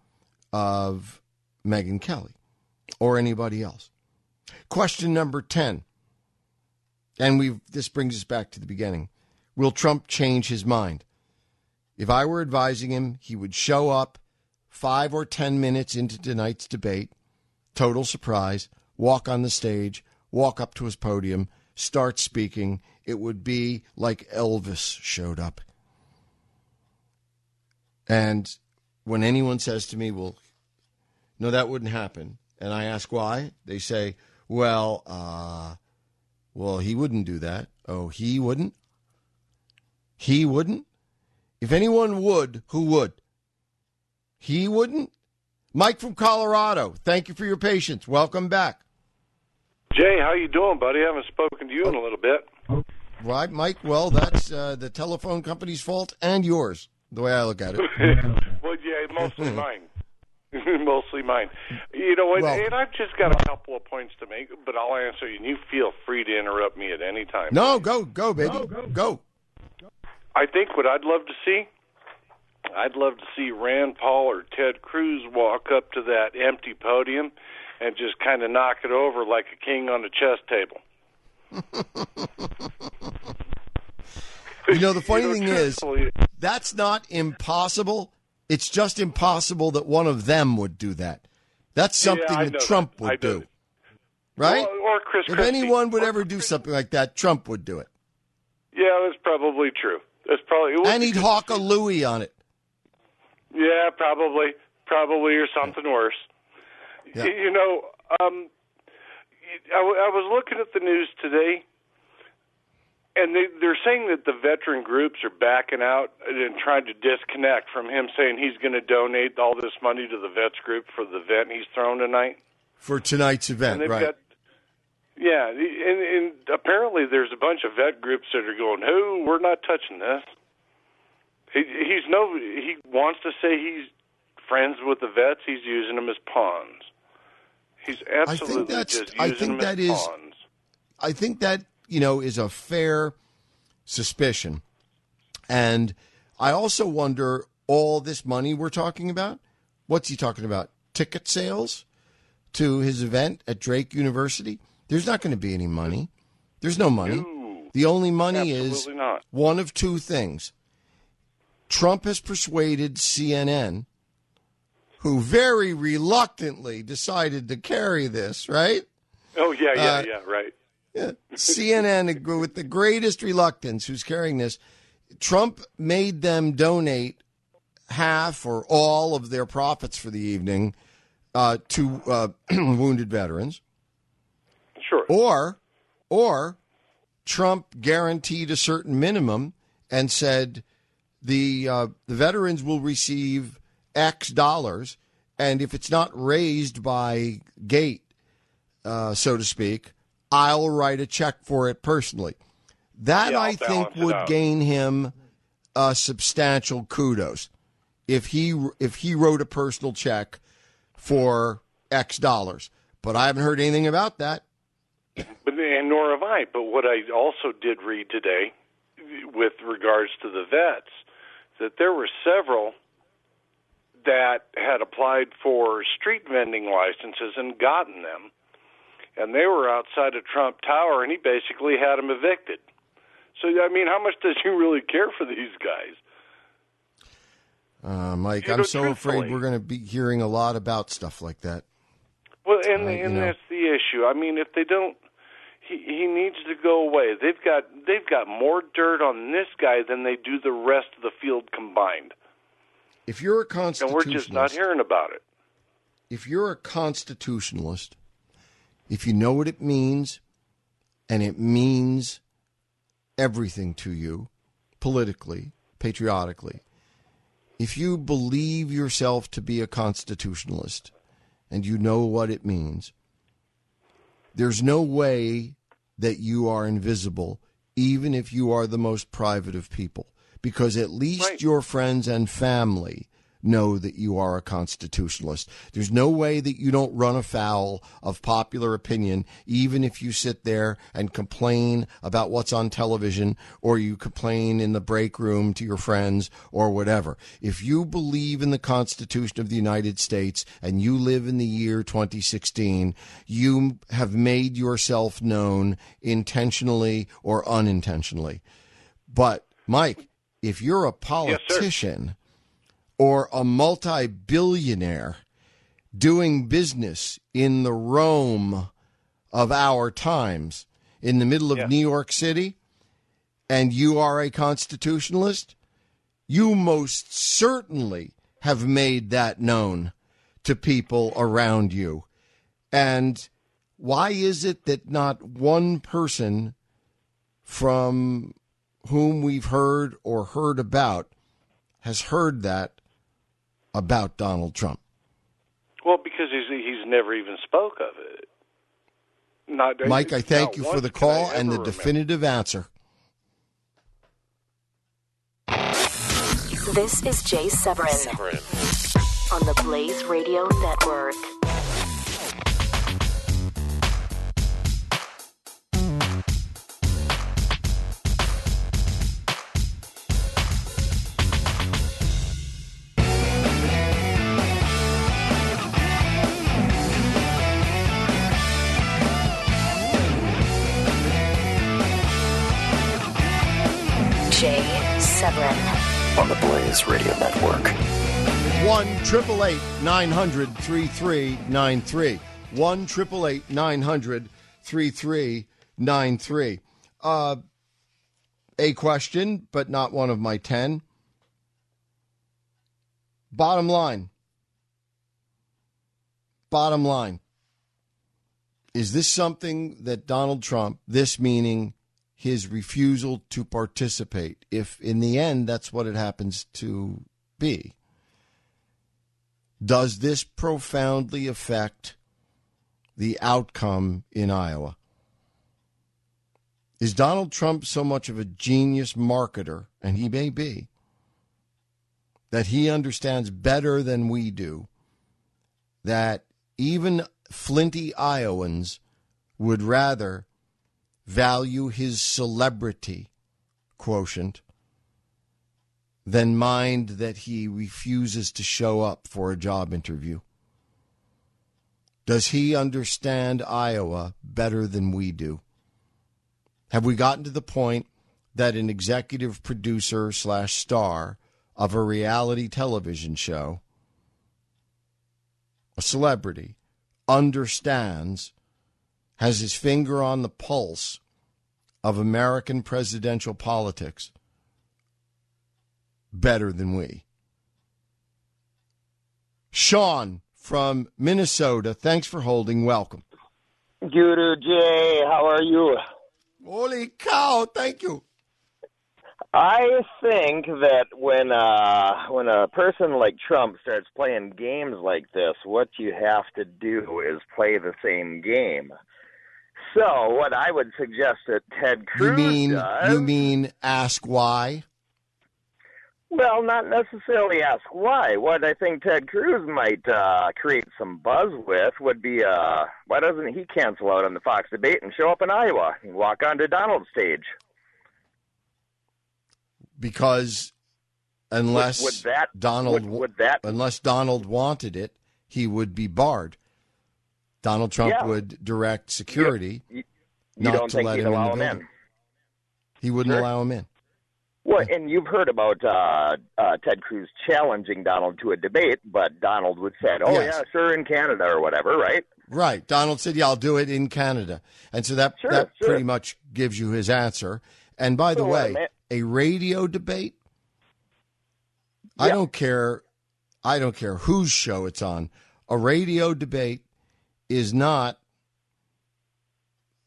of Megyn Kelly or anybody else? Question number 10. And we this brings us back to the beginning. Will Trump change his mind? If I were advising him, he would show up 5 or 10 minutes into tonight's debate, total surprise, walk on the stage, walk up to his podium, start speaking. It would be like Elvis showed up. And when anyone says to me, well, no, that wouldn't happen, and I ask why, they say, well, uh, well, he wouldn't do that. Oh, he wouldn't? He wouldn't? If anyone would, who would? He wouldn't? Mike from Colorado, thank you for your patience. Welcome back. Jay, how you doing, buddy? I haven't spoken to you in a little bit. Right, Mike. Well, that's uh, the telephone company's fault and yours, the way I look at it. well, yeah, mostly mine. mostly mine. You know, and, Well- and I've just got a couple of points to make, but I'll answer you, and you feel free to interrupt me at any time. No, go, go, baby, go, go. I think what I'd love to see, I'd love to see Rand Paul or Ted Cruz walk up to that empty podium and just kind of knock it over like a king on a chess table. You know, the funny You know, thing is, that's not impossible. It's just impossible that one of them would do that. That's something I that Trump that. Would do. Right? Or, or Chris if Christie. anyone would ever do something like that, Trump would do it. Yeah, that's probably true. That's probably. it And he'd hawk a Louis on it. Yeah, probably, probably, or something worse. Yeah. You know, um, I, w- I was looking at the news today, and they, they're saying that the veteran groups are backing out and trying to disconnect from him saying he's going to donate all this money to the vets group for the event he's throwing tonight. For tonight's event, right? got, yeah, and, and apparently there's a bunch of vet groups that are going, "Who? We're not touching this." He, he's no. He wants to say he's friends with the vets. He's using them as pawns. He's absolutely that's- just I using think them that as is- pawns. I think that, you know, is a fair suspicion. And I also wonder all this money we're talking about, what's he talking about? Ticket sales to his event at Drake University? There's not going to be any money. There's no money. the only money is not. one of two things. Trump has persuaded CNN, who very reluctantly decided to carry this, right? Oh yeah, yeah, Uh, yeah. Right. Yeah. CNN, with the greatest reluctance, who's carrying this, Trump made them donate half or all of their profits for the evening uh, to uh, wounded veterans. Sure. Or, or Trump guaranteed a certain minimum and said the uh, the veterans will receive X dollars, and if it's not raised by gate, uh, so to speak, I'll write a check for it personally. That Yeah, I'll think would gain him a substantial kudos if he if he wrote a personal check for X dollars. But I haven't heard anything about that. But and nor have I. But what I also did read today, with regards to the vets, that there were several that had applied for street vending licenses and gotten them, and they were outside of Trump Tower, and he basically had them evicted. So I mean, how much does he really care for these guys? Uh, Mike, You I'm know, so afraid we're going to be hearing a lot about stuff like that. Well, and Uh, and know. that's the issue. I mean, if they don't, he he needs to go away. They've got they've got more dirt on this guy than they do the rest of the field combined, If you're a constitutionalist, and we're just not hearing about it. if you're a constitutionalist, if you know what it means, and it means everything to you, politically, patriotically, if you believe yourself to be a constitutionalist, and you know what it means, there's no way that you are invisible, even if you are the most private of people, because at least Right. your friends and family know that you are a constitutionalist. There's no way that you don't run afoul of popular opinion, even if you sit there and complain about what's on television or you complain in the break room to your friends or whatever. If you believe in the Constitution of the United States and you live in the year 2016, you have made yourself known intentionally or unintentionally. But, Mike, if you're a politician or a multi billionaire doing business in the Rome of our times in the middle of New York City, and you are a constitutionalist, you most certainly have made that known to people around you. And why is it that not one person from whom we've heard or heard about has heard that about Donald Trump? Well, because he's he's never even spoke of it. Not Mike, I thank you for the call and the remember. definitive answer. This is Jay Severin, on the Blaze Radio Network. Eight nine hundred three three nine three. Uh, a question, but not one of my ten. Bottom line. Bottom line. Is this something that Donald Trump, this meaning his refusal to participate, if in the end that's what it happens to be, does this profoundly affect the outcome in Iowa? Is Donald Trump so much of a genius marketer, and he may be, that he understands better than we do that even flinty Iowans would rather value his celebrity quotient than mind that he refuses to show up for a job interview? Does he understand Iowa better than we do? Have we gotten to the point that an executive producer slash star of a reality television show, a celebrity, understands, has his finger on the pulse of American presidential politics better than we? Sean from Minnesota, thanks for holding. Welcome. Guru Jay, how are you? Holy cow, thank you. I think that when uh when a person like Trump starts playing games like this, what you have to do is play the same game. So, what I would suggest that Ted Cruz You mean does, you mean ask why? well, not necessarily ask why. What I think Ted Cruz might uh create some buzz with would be uh why doesn't he cancel out on the Fox debate and show up in Iowa and walk onto Donald's stage? Because unless Would- would that- Donald would- would that- unless Donald wanted it, he would be barred. Donald Trump Yeah. would direct security You not don't to let him in allow the him building. in? He wouldn't Sure. allow him in. Well, and you've heard about uh, uh, Ted Cruz challenging Donald to a debate, but Donald would say, "Oh Yes. yeah, sure, in Canada or whatever," right? Right. Donald said, "Yeah, I'll do it in Canada," and so that Sure, that sure. pretty much gives you his answer. And by the So, uh, way, a radio debate. I don't care. I don't care whose show it's on. A radio debate is not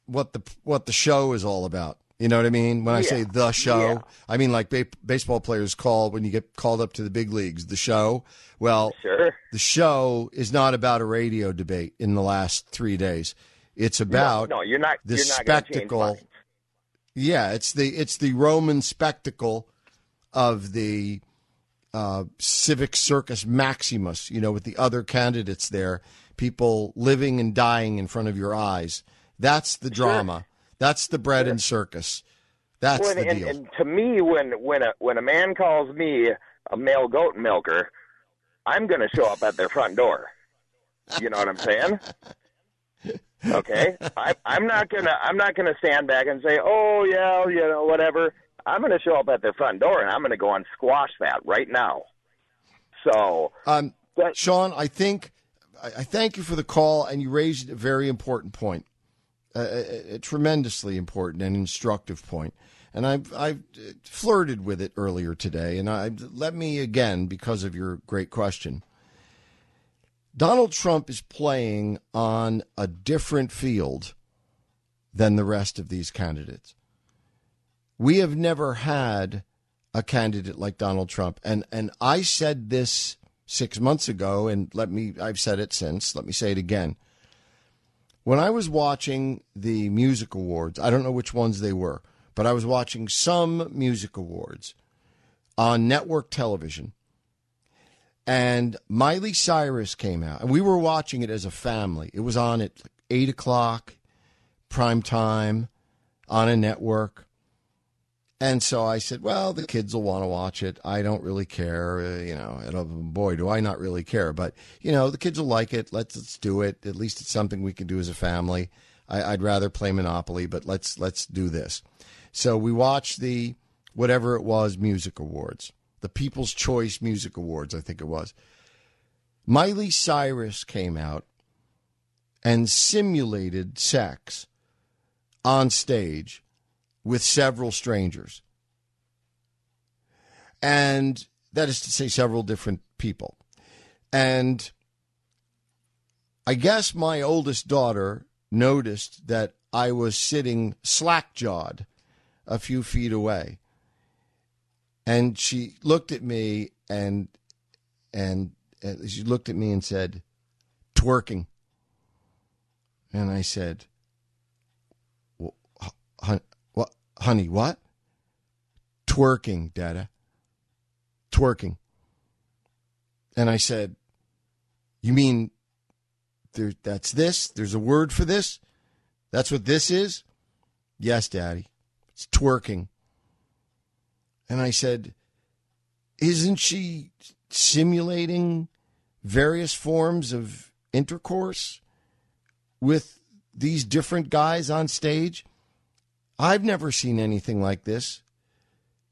what the what the show is all about. You know what I mean? When I say the show, Yeah. I mean like ba- baseball players call when you get called up to the big leagues. The show. Well, Sure. the show is not about a radio debate in the last three days. It's about no, no, you're not. the you're not spectacle. Yeah, it's the it's the Roman spectacle of the uh, Civic Circus Maximus, you know, with the other candidates there, people living and dying in front of your eyes. That's the drama. That's the bread and circus. That's When- the and, deal. and to me, when when a when a man calls me a male goat milker, I'm going to show up at their front door. You know what I'm saying? Okay, I, I'm not gonna I'm not gonna stand back and say, oh yeah, you know whatever. I'm going to show up at their front door and I'm going to go and squash that right now. So, um, Sean, I think I, thank you for the call, and you raised a very important point, a, a, a tremendously important and instructive point. And I've I've flirted with it earlier today, and I let me again because of your great question. Donald Trump is playing on a different field than the rest of these candidates. We have never had a candidate like Donald Trump. And and I said this six months ago, and let me I've said it since. Let me say it again. When I was watching the music awards, I don't know which ones they were, but I was watching some music awards on network television. And Miley Cyrus came out, and we were watching it as a family. It was on at eight o'clock, prime time, on a network. And so I said, well, the kids will want to watch it. I don't really care. Uh, you know, and, uh, boy, do I not really care. But, you know, the kids will like it. Let's, let's do it. At least it's something we can do as a family. I, I'd rather play Monopoly, but let's, let's do this. So we watched the, whatever it was, music awards, the People's Choice Music Awards, I think it was. Miley Cyrus came out and simulated sex on stage with several strangers. And that is to say, several different people. And I guess my oldest daughter noticed that I was sitting slack jawed a few feet away. And she looked at me and, and and she looked at me and said, twerking. And I said, "Wh- hun- what, honey, what? Twerking, Dada. Twerking. And I said, you mean there, that's this? There's a word for this? That's what this is? Yes, Daddy. It's twerking. And I said, isn't she simulating various forms of intercourse with these different guys on stage? I've never seen anything like this.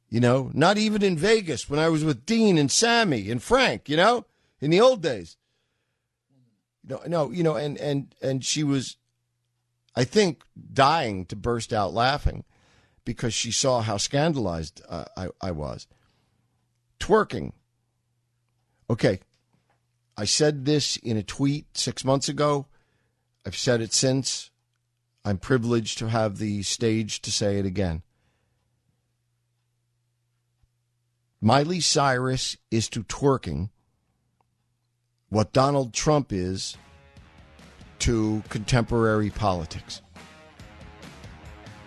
You know, not even in Vegas when I was with Dean and Sammy and Frank, you know, in the old days. No, no, you know, and and and she was I think dying to burst out laughing because she saw how scandalized uh, I, I was. Twerking. Okay. I said this in a tweet six months ago. I've said it since. I'm privileged to have the stage to say it again. Miley Cyrus is to twerking what Donald Trump is to contemporary politics.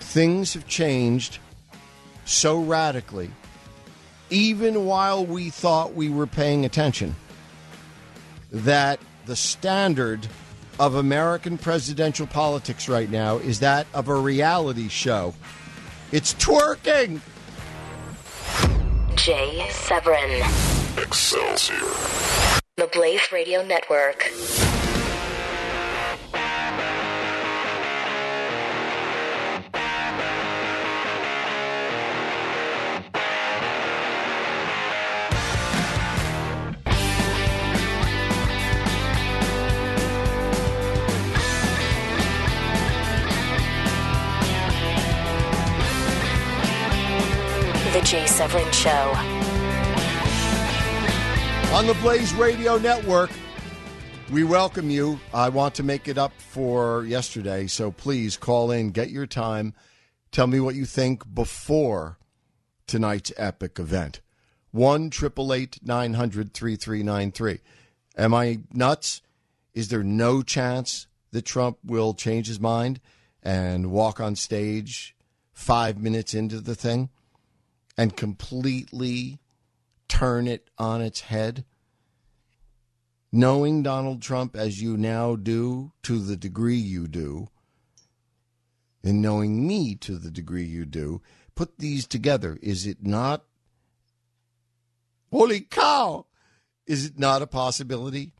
Things have changed so radically, even while we thought we were paying attention, that the standard of American presidential politics right now is that of a reality show. It's twerking. Jay Severin. Excelsior. The Blaze Radio Network. Show. On the Blaze Radio Network, we welcome you. I want to make it up for yesterday, so please call in, get your time, tell me what you think before tonight's epic event. 1 888 900 3393. Am I nuts? Is there no chance that Trump will change his mind and walk on stage five minutes into the thing and completely turn it on its head? Knowing Donald Trump as you now do, to the degree you do, and knowing me to the degree you do, put these together. Is it not? Holy cow! Is it not a possibility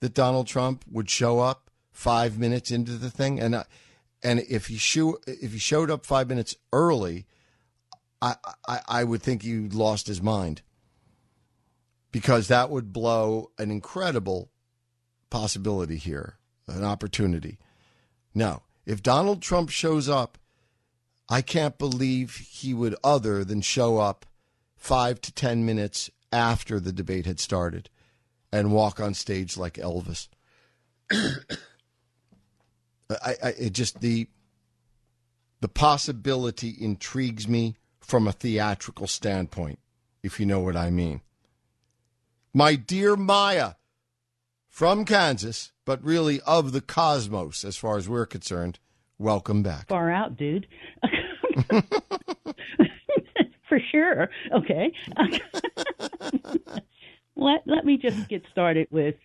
that Donald Trump would show up five minutes into the thing? And uh, and if he show, if he showed up five minutes early, I, I I would think he lost his mind because that would blow an incredible possibility here, an opportunity. Now, if Donald Trump shows up, I can't believe he would other than show up five to ten minutes after the debate had started and walk on stage like Elvis. I, I it just the the possibility intrigues me from a theatrical standpoint, if you know what I mean. My dear Maya from Kansas, but really of the cosmos as far as we're concerned, welcome back. Far out, dude. For sure. Okay. let let me just get started with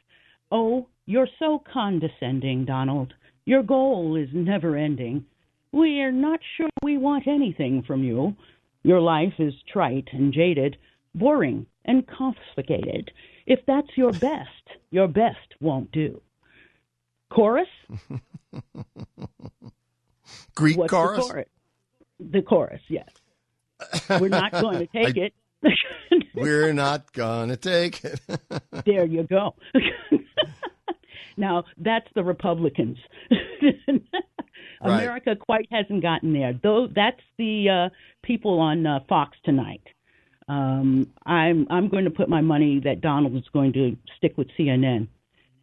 Oh, you're so condescending, Donald. Your goal is never ending. We are not sure we want anything from you. Your life is trite and jaded, boring and confiscated. If that's your best, your best won't do. Chorus? Greek What's chorus? The chorus, the chorus yes. We're not going to take I- it. We're not gonna take it. there you go. now that's the Republicans. Right. America quite hasn't gotten there. Though that's the uh, people on uh, Fox tonight. Um, I'm I'm going to put my money that Donald is going to stick with CNN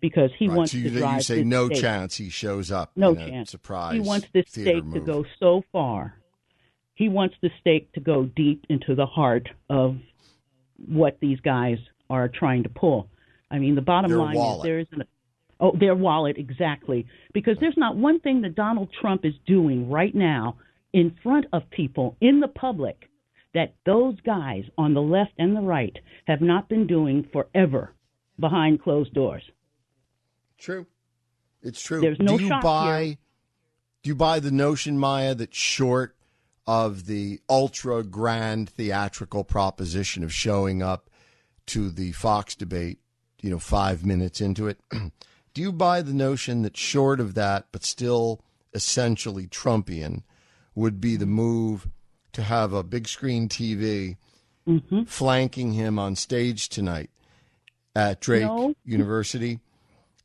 because he Right, wants so you, to drive you say no state. chance he shows up. No in a chance. Surprise. He wants this state move. to go so far. He wants the state to go deep into the heart of what these guys are trying to pull. I mean, the bottom Their line wallet. is there isn't. A, oh, their wallet exactly. Because there's not one thing that Donald Trump is doing right now in front of people in the public that those guys on the left and the right have not been doing forever behind closed doors. True. It's true. There's no do you buy here. do you buy the notion, Maya, that short of the ultra grand theatrical proposition of showing up to the Fox debate, you know, five minutes into it, do you buy the notion that short of that, but still essentially Trumpian, would be the move to have a big screen TV Mm-hmm. flanking him on stage tonight at Drake No. University?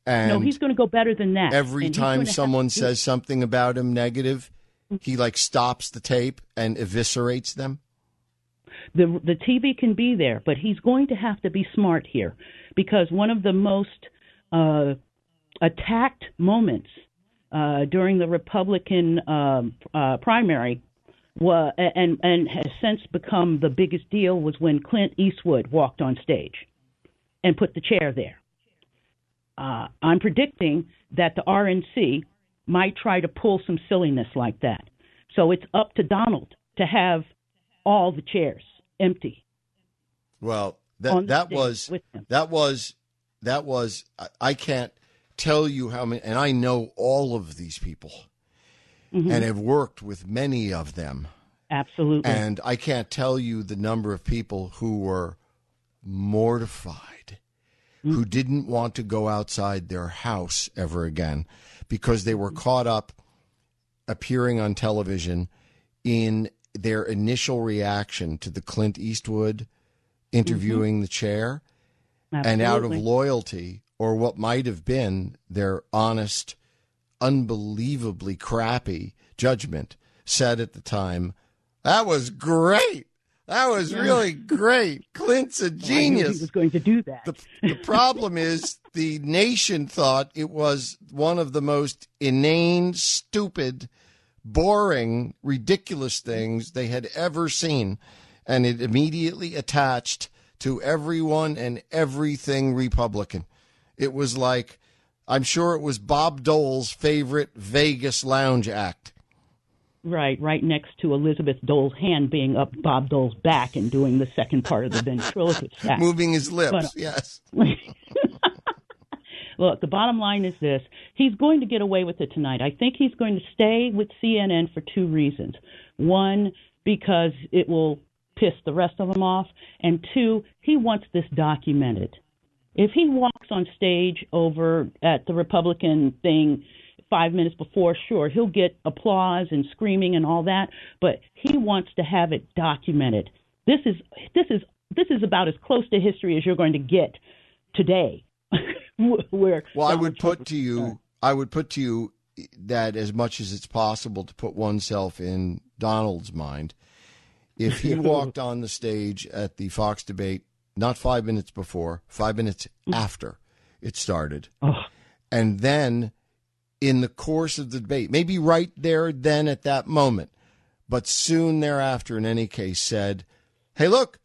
And no, he's going to go better than that. every And time gonna have someone says something about him negative, he like stops the tape and eviscerates them. the the TV can be there, but he's going to have to be smart here because one of the most uh, attacked moments uh, during the Republican um, uh, primary and and has since become the biggest deal was when Clint Eastwood walked on stage and put the chair there. Uh, I'm predicting that the RNC might try to pull some silliness like that. So it's up to Donald to have all the chairs empty. Well, that that was that was that was I, I can't tell you how many, and I know all of these people, Mhm. and have worked with many of them. Absolutely. And I can't tell you the number of people who were mortified, who mm-hmm. didn't want to go outside their house ever again because they were mm-hmm. caught up appearing on television in their initial reaction to the Clint Eastwood mm-hmm. interviewing the chair. And out of loyalty, or what might have been their honest, unbelievably crappy judgment, said at the time, That was great. That was really great. Clint's a oh, I knew genius. he was going to do that. The, the problem is the nation thought it was one of the most inane, stupid, boring, ridiculous things they had ever seen. And it immediately attached to everyone and everything Republican. It was like, I'm sure it was Bob Dole's favorite Vegas lounge act. Right, right next to Elizabeth Dole's hand being up Bob Dole's back and doing the second part of the ventriloquist act. Moving his lips, But- yes. Look, the bottom line is this. He's going to get away with it tonight. I think he's going to stay with CNN for two reasons. One, because it will piss the rest of them off, and two, he wants this documented. If he walks on stage over at the Republican thing five minutes before, sure, he'll get applause and screaming and all that, but he wants to have it documented. This is this is this is about as close to history as you're going to get today. Where Well, I would put to you, I would put to you that as much as it's possible to put oneself in Donald's mind, if he walked on the stage at the Fox debate not five minutes before, five minutes mm. after it started, and then in the course of the debate, maybe right there, then at that moment, but soon thereafter, in any case, said, "Hey, look."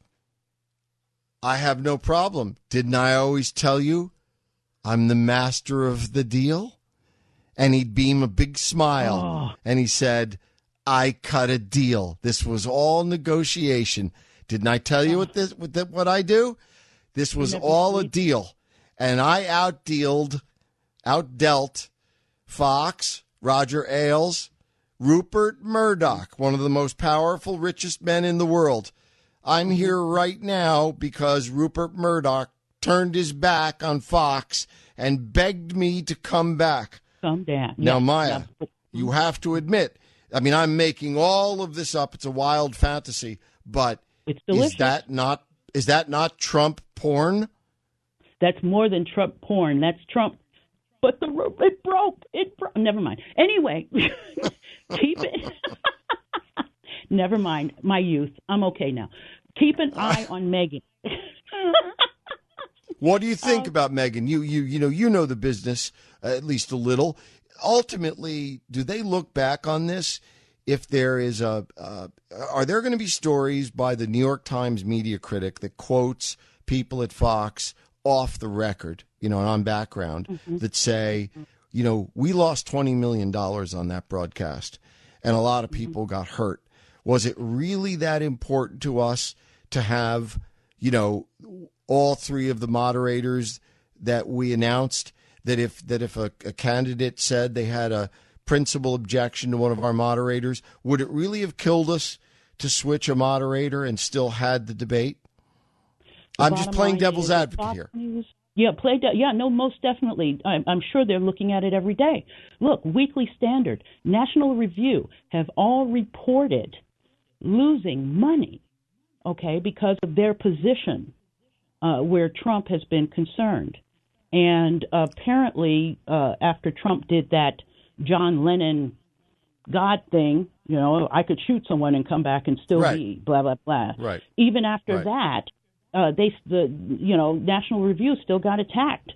I have no problem. Didn't I always tell you I'm the master of the deal? And he'd beam a big smile and he said, I cut a deal. This was all negotiation. Didn't I tell you what this what, what I do? This was all a deal. And I outdealed, outdealt Fox, Roger Ailes, Rupert Murdoch, one of the most powerful, richest men in the world. I'm here right now because Rupert Murdoch turned his back on Fox and begged me to come back. Come down. Now, Maya, yeah. you have to admit, I mean, I'm making all of this up. It's a wild fantasy, but It's is that not is that not Trump porn? That's more than Trump porn. That's Trump. But the it broke. It broke. Never mind. Anyway, keep it. Never mind. My youth. I'm okay now. Keep an eye on Megyn. What do you think about Megyn? You you you know you know the business uh, at least a little. Ultimately, do they look back on this? If there is a, uh, are there going to be stories by the New York Times media critic that quotes people at Fox off the record, you know, and on background that say, you know, we lost twenty million dollars on that broadcast, and a lot of people got hurt. Was it really that important to us to have, you know, all three of the moderators that we announced? That if that if a, a candidate said they had a principal objection to one of our moderators, would it really have killed us to switch a moderator and still had the debate? I'm just playing devil's advocate here. News- yeah, play. De- yeah, no, most definitely. I'm, I'm sure they're looking at it every day. Look, Weekly Standard, National Review have all reported losing money, okay, because of their position uh, where Trump has been concerned. And apparently, uh, after Trump did that John Lennon God thing, you know, I could shoot someone and come back and still Right. be blah blah blah. Right. Even after Right. that, uh, they the you know National Review still got attacked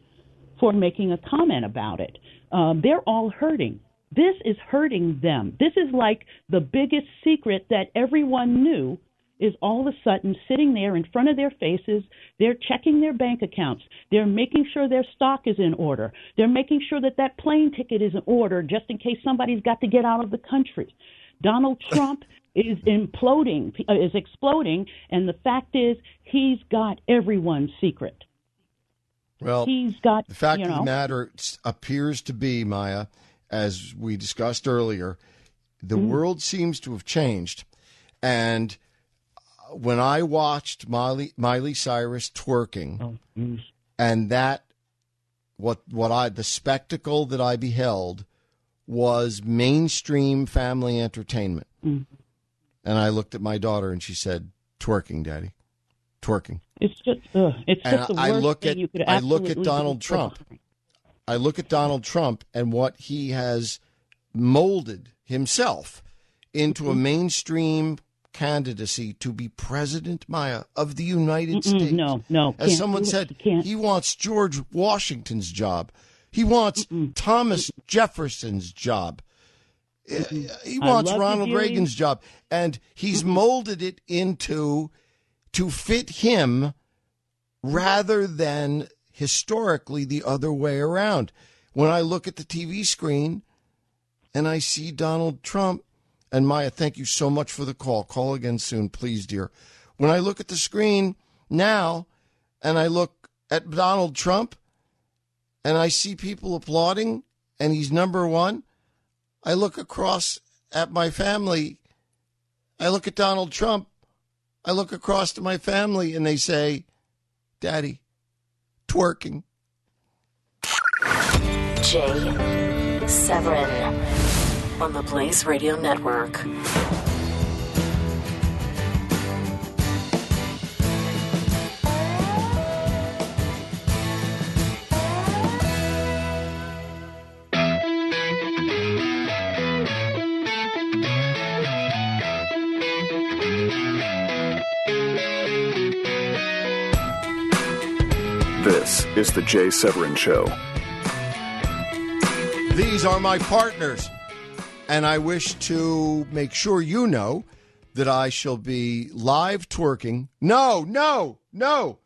for making a comment about it. Um, they're all hurting. This is hurting them. This is like the biggest secret that everyone knew is all of a sudden sitting there in front of their faces. They're checking their bank accounts. They're making sure their stock is in order. They're making sure that that plane ticket is in order just in case somebody's got to get out of the country. Donald Trump is imploding, uh, is exploding, and the fact is he's got everyone's secret. Well, He's got the fact you of the matter appears to be, Maya, as we discussed earlier, the Mm-hmm. world seems to have changed. And when I watched Miley, Miley Cyrus twerking, Oh, and that what what I the spectacle that I beheld was mainstream family entertainment. Mhm. And I looked at my daughter and she said, "Twerking, Daddy, twerking." It's just, ugh, it's And just the I look thing at you could I look at Donald do. Trump. I look at Donald Trump and what he has molded himself into Mm-hmm. a mainstream candidacy to be president, Maya, of the United Mm-mm, States. no, no, As someone said, Can't. he wants George Washington's job. He wants Thomas Jefferson's job. Uh, He wants Ronald. Reagan's job. And he's molded it into to fit him rather than historically the other way around. When I look at the TV screen and I see Donald Trump, And Maya, thank you so much for the call. Call again soon, please, dear. When I look at the screen now and I look at Donald Trump and I see people applauding and he's number one, I look across at my family. I look at Donald Trump. I look across to my family and they say, Daddy, twerking. Jay Severin on the Blaze Radio Network. This is the Jay Severin Show. These are my partners. And I wish to make sure you know that I shall be live twerking. No, no, no.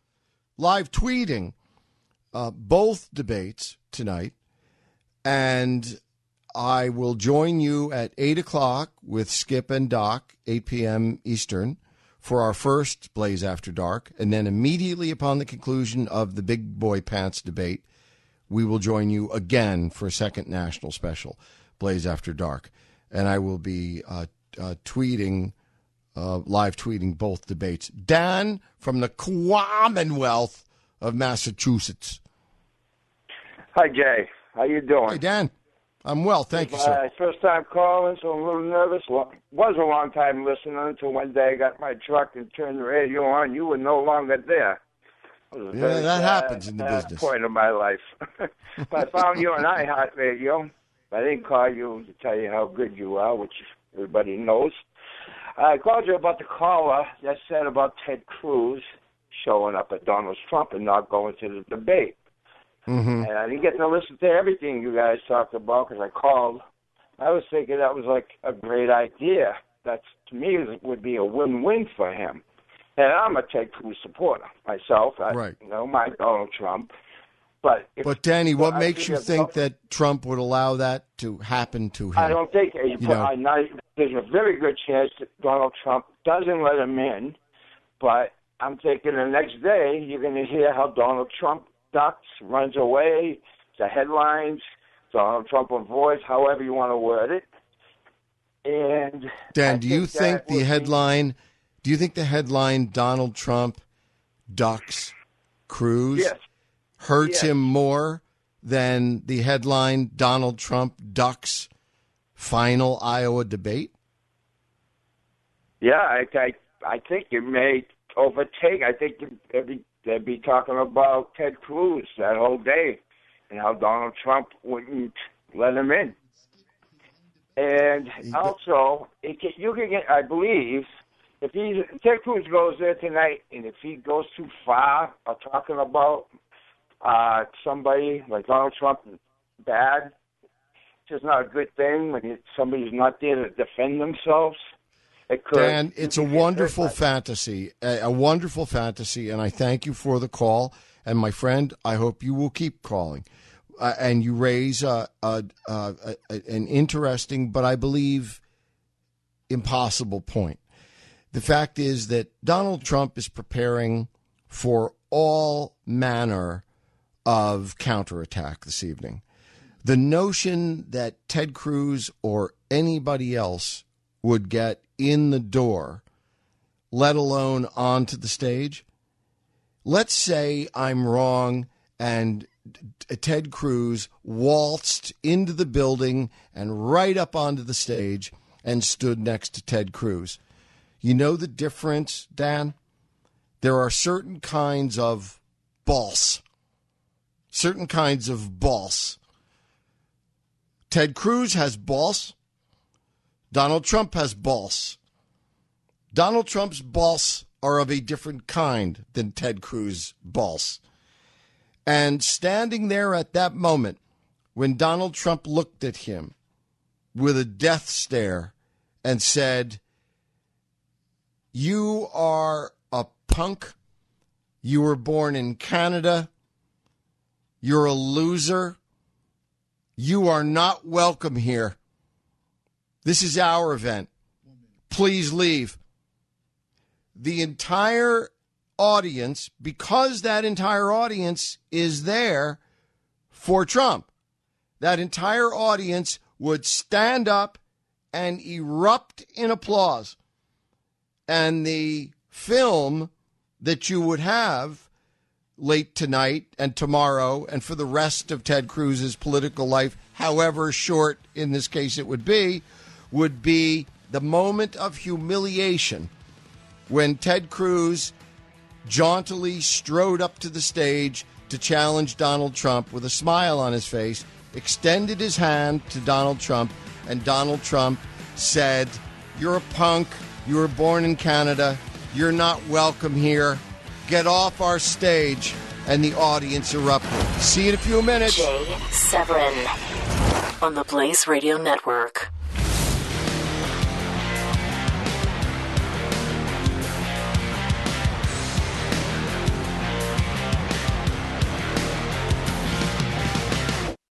Live tweeting uh, both debates tonight. And I will join you at 8 o'clock with Skip and Doc, 8 p.m. Eastern, for our first Blaze After Dark. And then immediately upon the conclusion of the Big Boy Pants debate, we will join you again for a second national special, Blaze After Dark. And I will be uh, uh, tweeting, uh, live tweeting both debates. Dan from the Commonwealth of Massachusetts. Hi, Jay. How you doing? Hey, Dan. I'm well, thank you, sir. First time calling, so I'm a little nervous. Well, was a long time listening until one day I got my truck and turned the radio on. You were no longer there. Yeah, very that sad- happens in the business. Point of my life. but I found you on iHeart Radio. I didn't call you to tell you how good you are, which everybody knows. I called you about the caller that said about Ted Cruz showing up at Donald Trump and not going to the debate. Mm-hmm. And I didn't get to listen to everything you guys talked about because I called. I was thinking that was like a great idea. That's to me would be a win-win for him. And I'm a Ted Cruz supporter myself. I Right. you know my Donald Trump. But if, But, Danny, what makes you think that Trump would allow that to happen to him? I don't think you know- I know, there's a very good chance that Donald Trump doesn't let him in. But I'm thinking the next day you're going to hear how Donald Trump ducks, runs away, the headlines, Donald Trump avoids, however you want to word it. And Dan, do you that think the would be- headline? Do you think the headline Donald Trump ducks Cruz Yes. hurts Yes. him more than the headline Donald Trump ducks final Iowa debate? Yeah, I, I I think it may overtake. I think they'd be, they'd be talking about Ted Cruz that whole day and how Donald Trump wouldn't let him in. And also, it can, you can get, I believe, if he's Ted Cruz goes there tonight, and if he goes too far, or talking about uh, somebody like Donald Trump bad, it's just not a good thing when you, somebody's not there to defend themselves. It. Dan, it's a wonderful fantasy, a, a wonderful fantasy, and I thank you for the call. And my friend, I hope you will keep calling. Uh, and you raise a, an interesting, but I believe impossible point. The fact is that Donald Trump is preparing for all manner of counterattack this evening. The notion that Ted Cruz or anybody else would get in the door, let alone onto the stage. Let's say I'm wrong and Ted Cruz waltzed into the building and right up onto the stage and stood next to Ted Cruz. You know the difference, Dan? There are certain kinds of boss, certain kinds of boss. Ted Cruz has boss. Donald Trump has boss. Donald Trump's boss are of a different kind than Ted Cruz's boss. And standing there at that moment, when Donald Trump looked at him with a death stare and said, You are a punk. You were born in Canada. You're a loser. You are not welcome here. This is our event. please leave. The entire audience, because that entire audience is there for Trump, that entire audience would stand up and erupt in applause. And the film that you would have late tonight and tomorrow and for the rest of Ted Cruz's political life, however short in this case it would be, would be the moment of humiliation when Ted Cruz jauntily strode up to the stage to challenge Donald Trump with a smile on his face, extended his hand to Donald Trump, and Donald Trump said, You're a punk. You were born in Canada. You're not welcome here. Get off our stage. And the audience erupted. See you in a few minutes. Jay Severin on the Blaze Radio Network.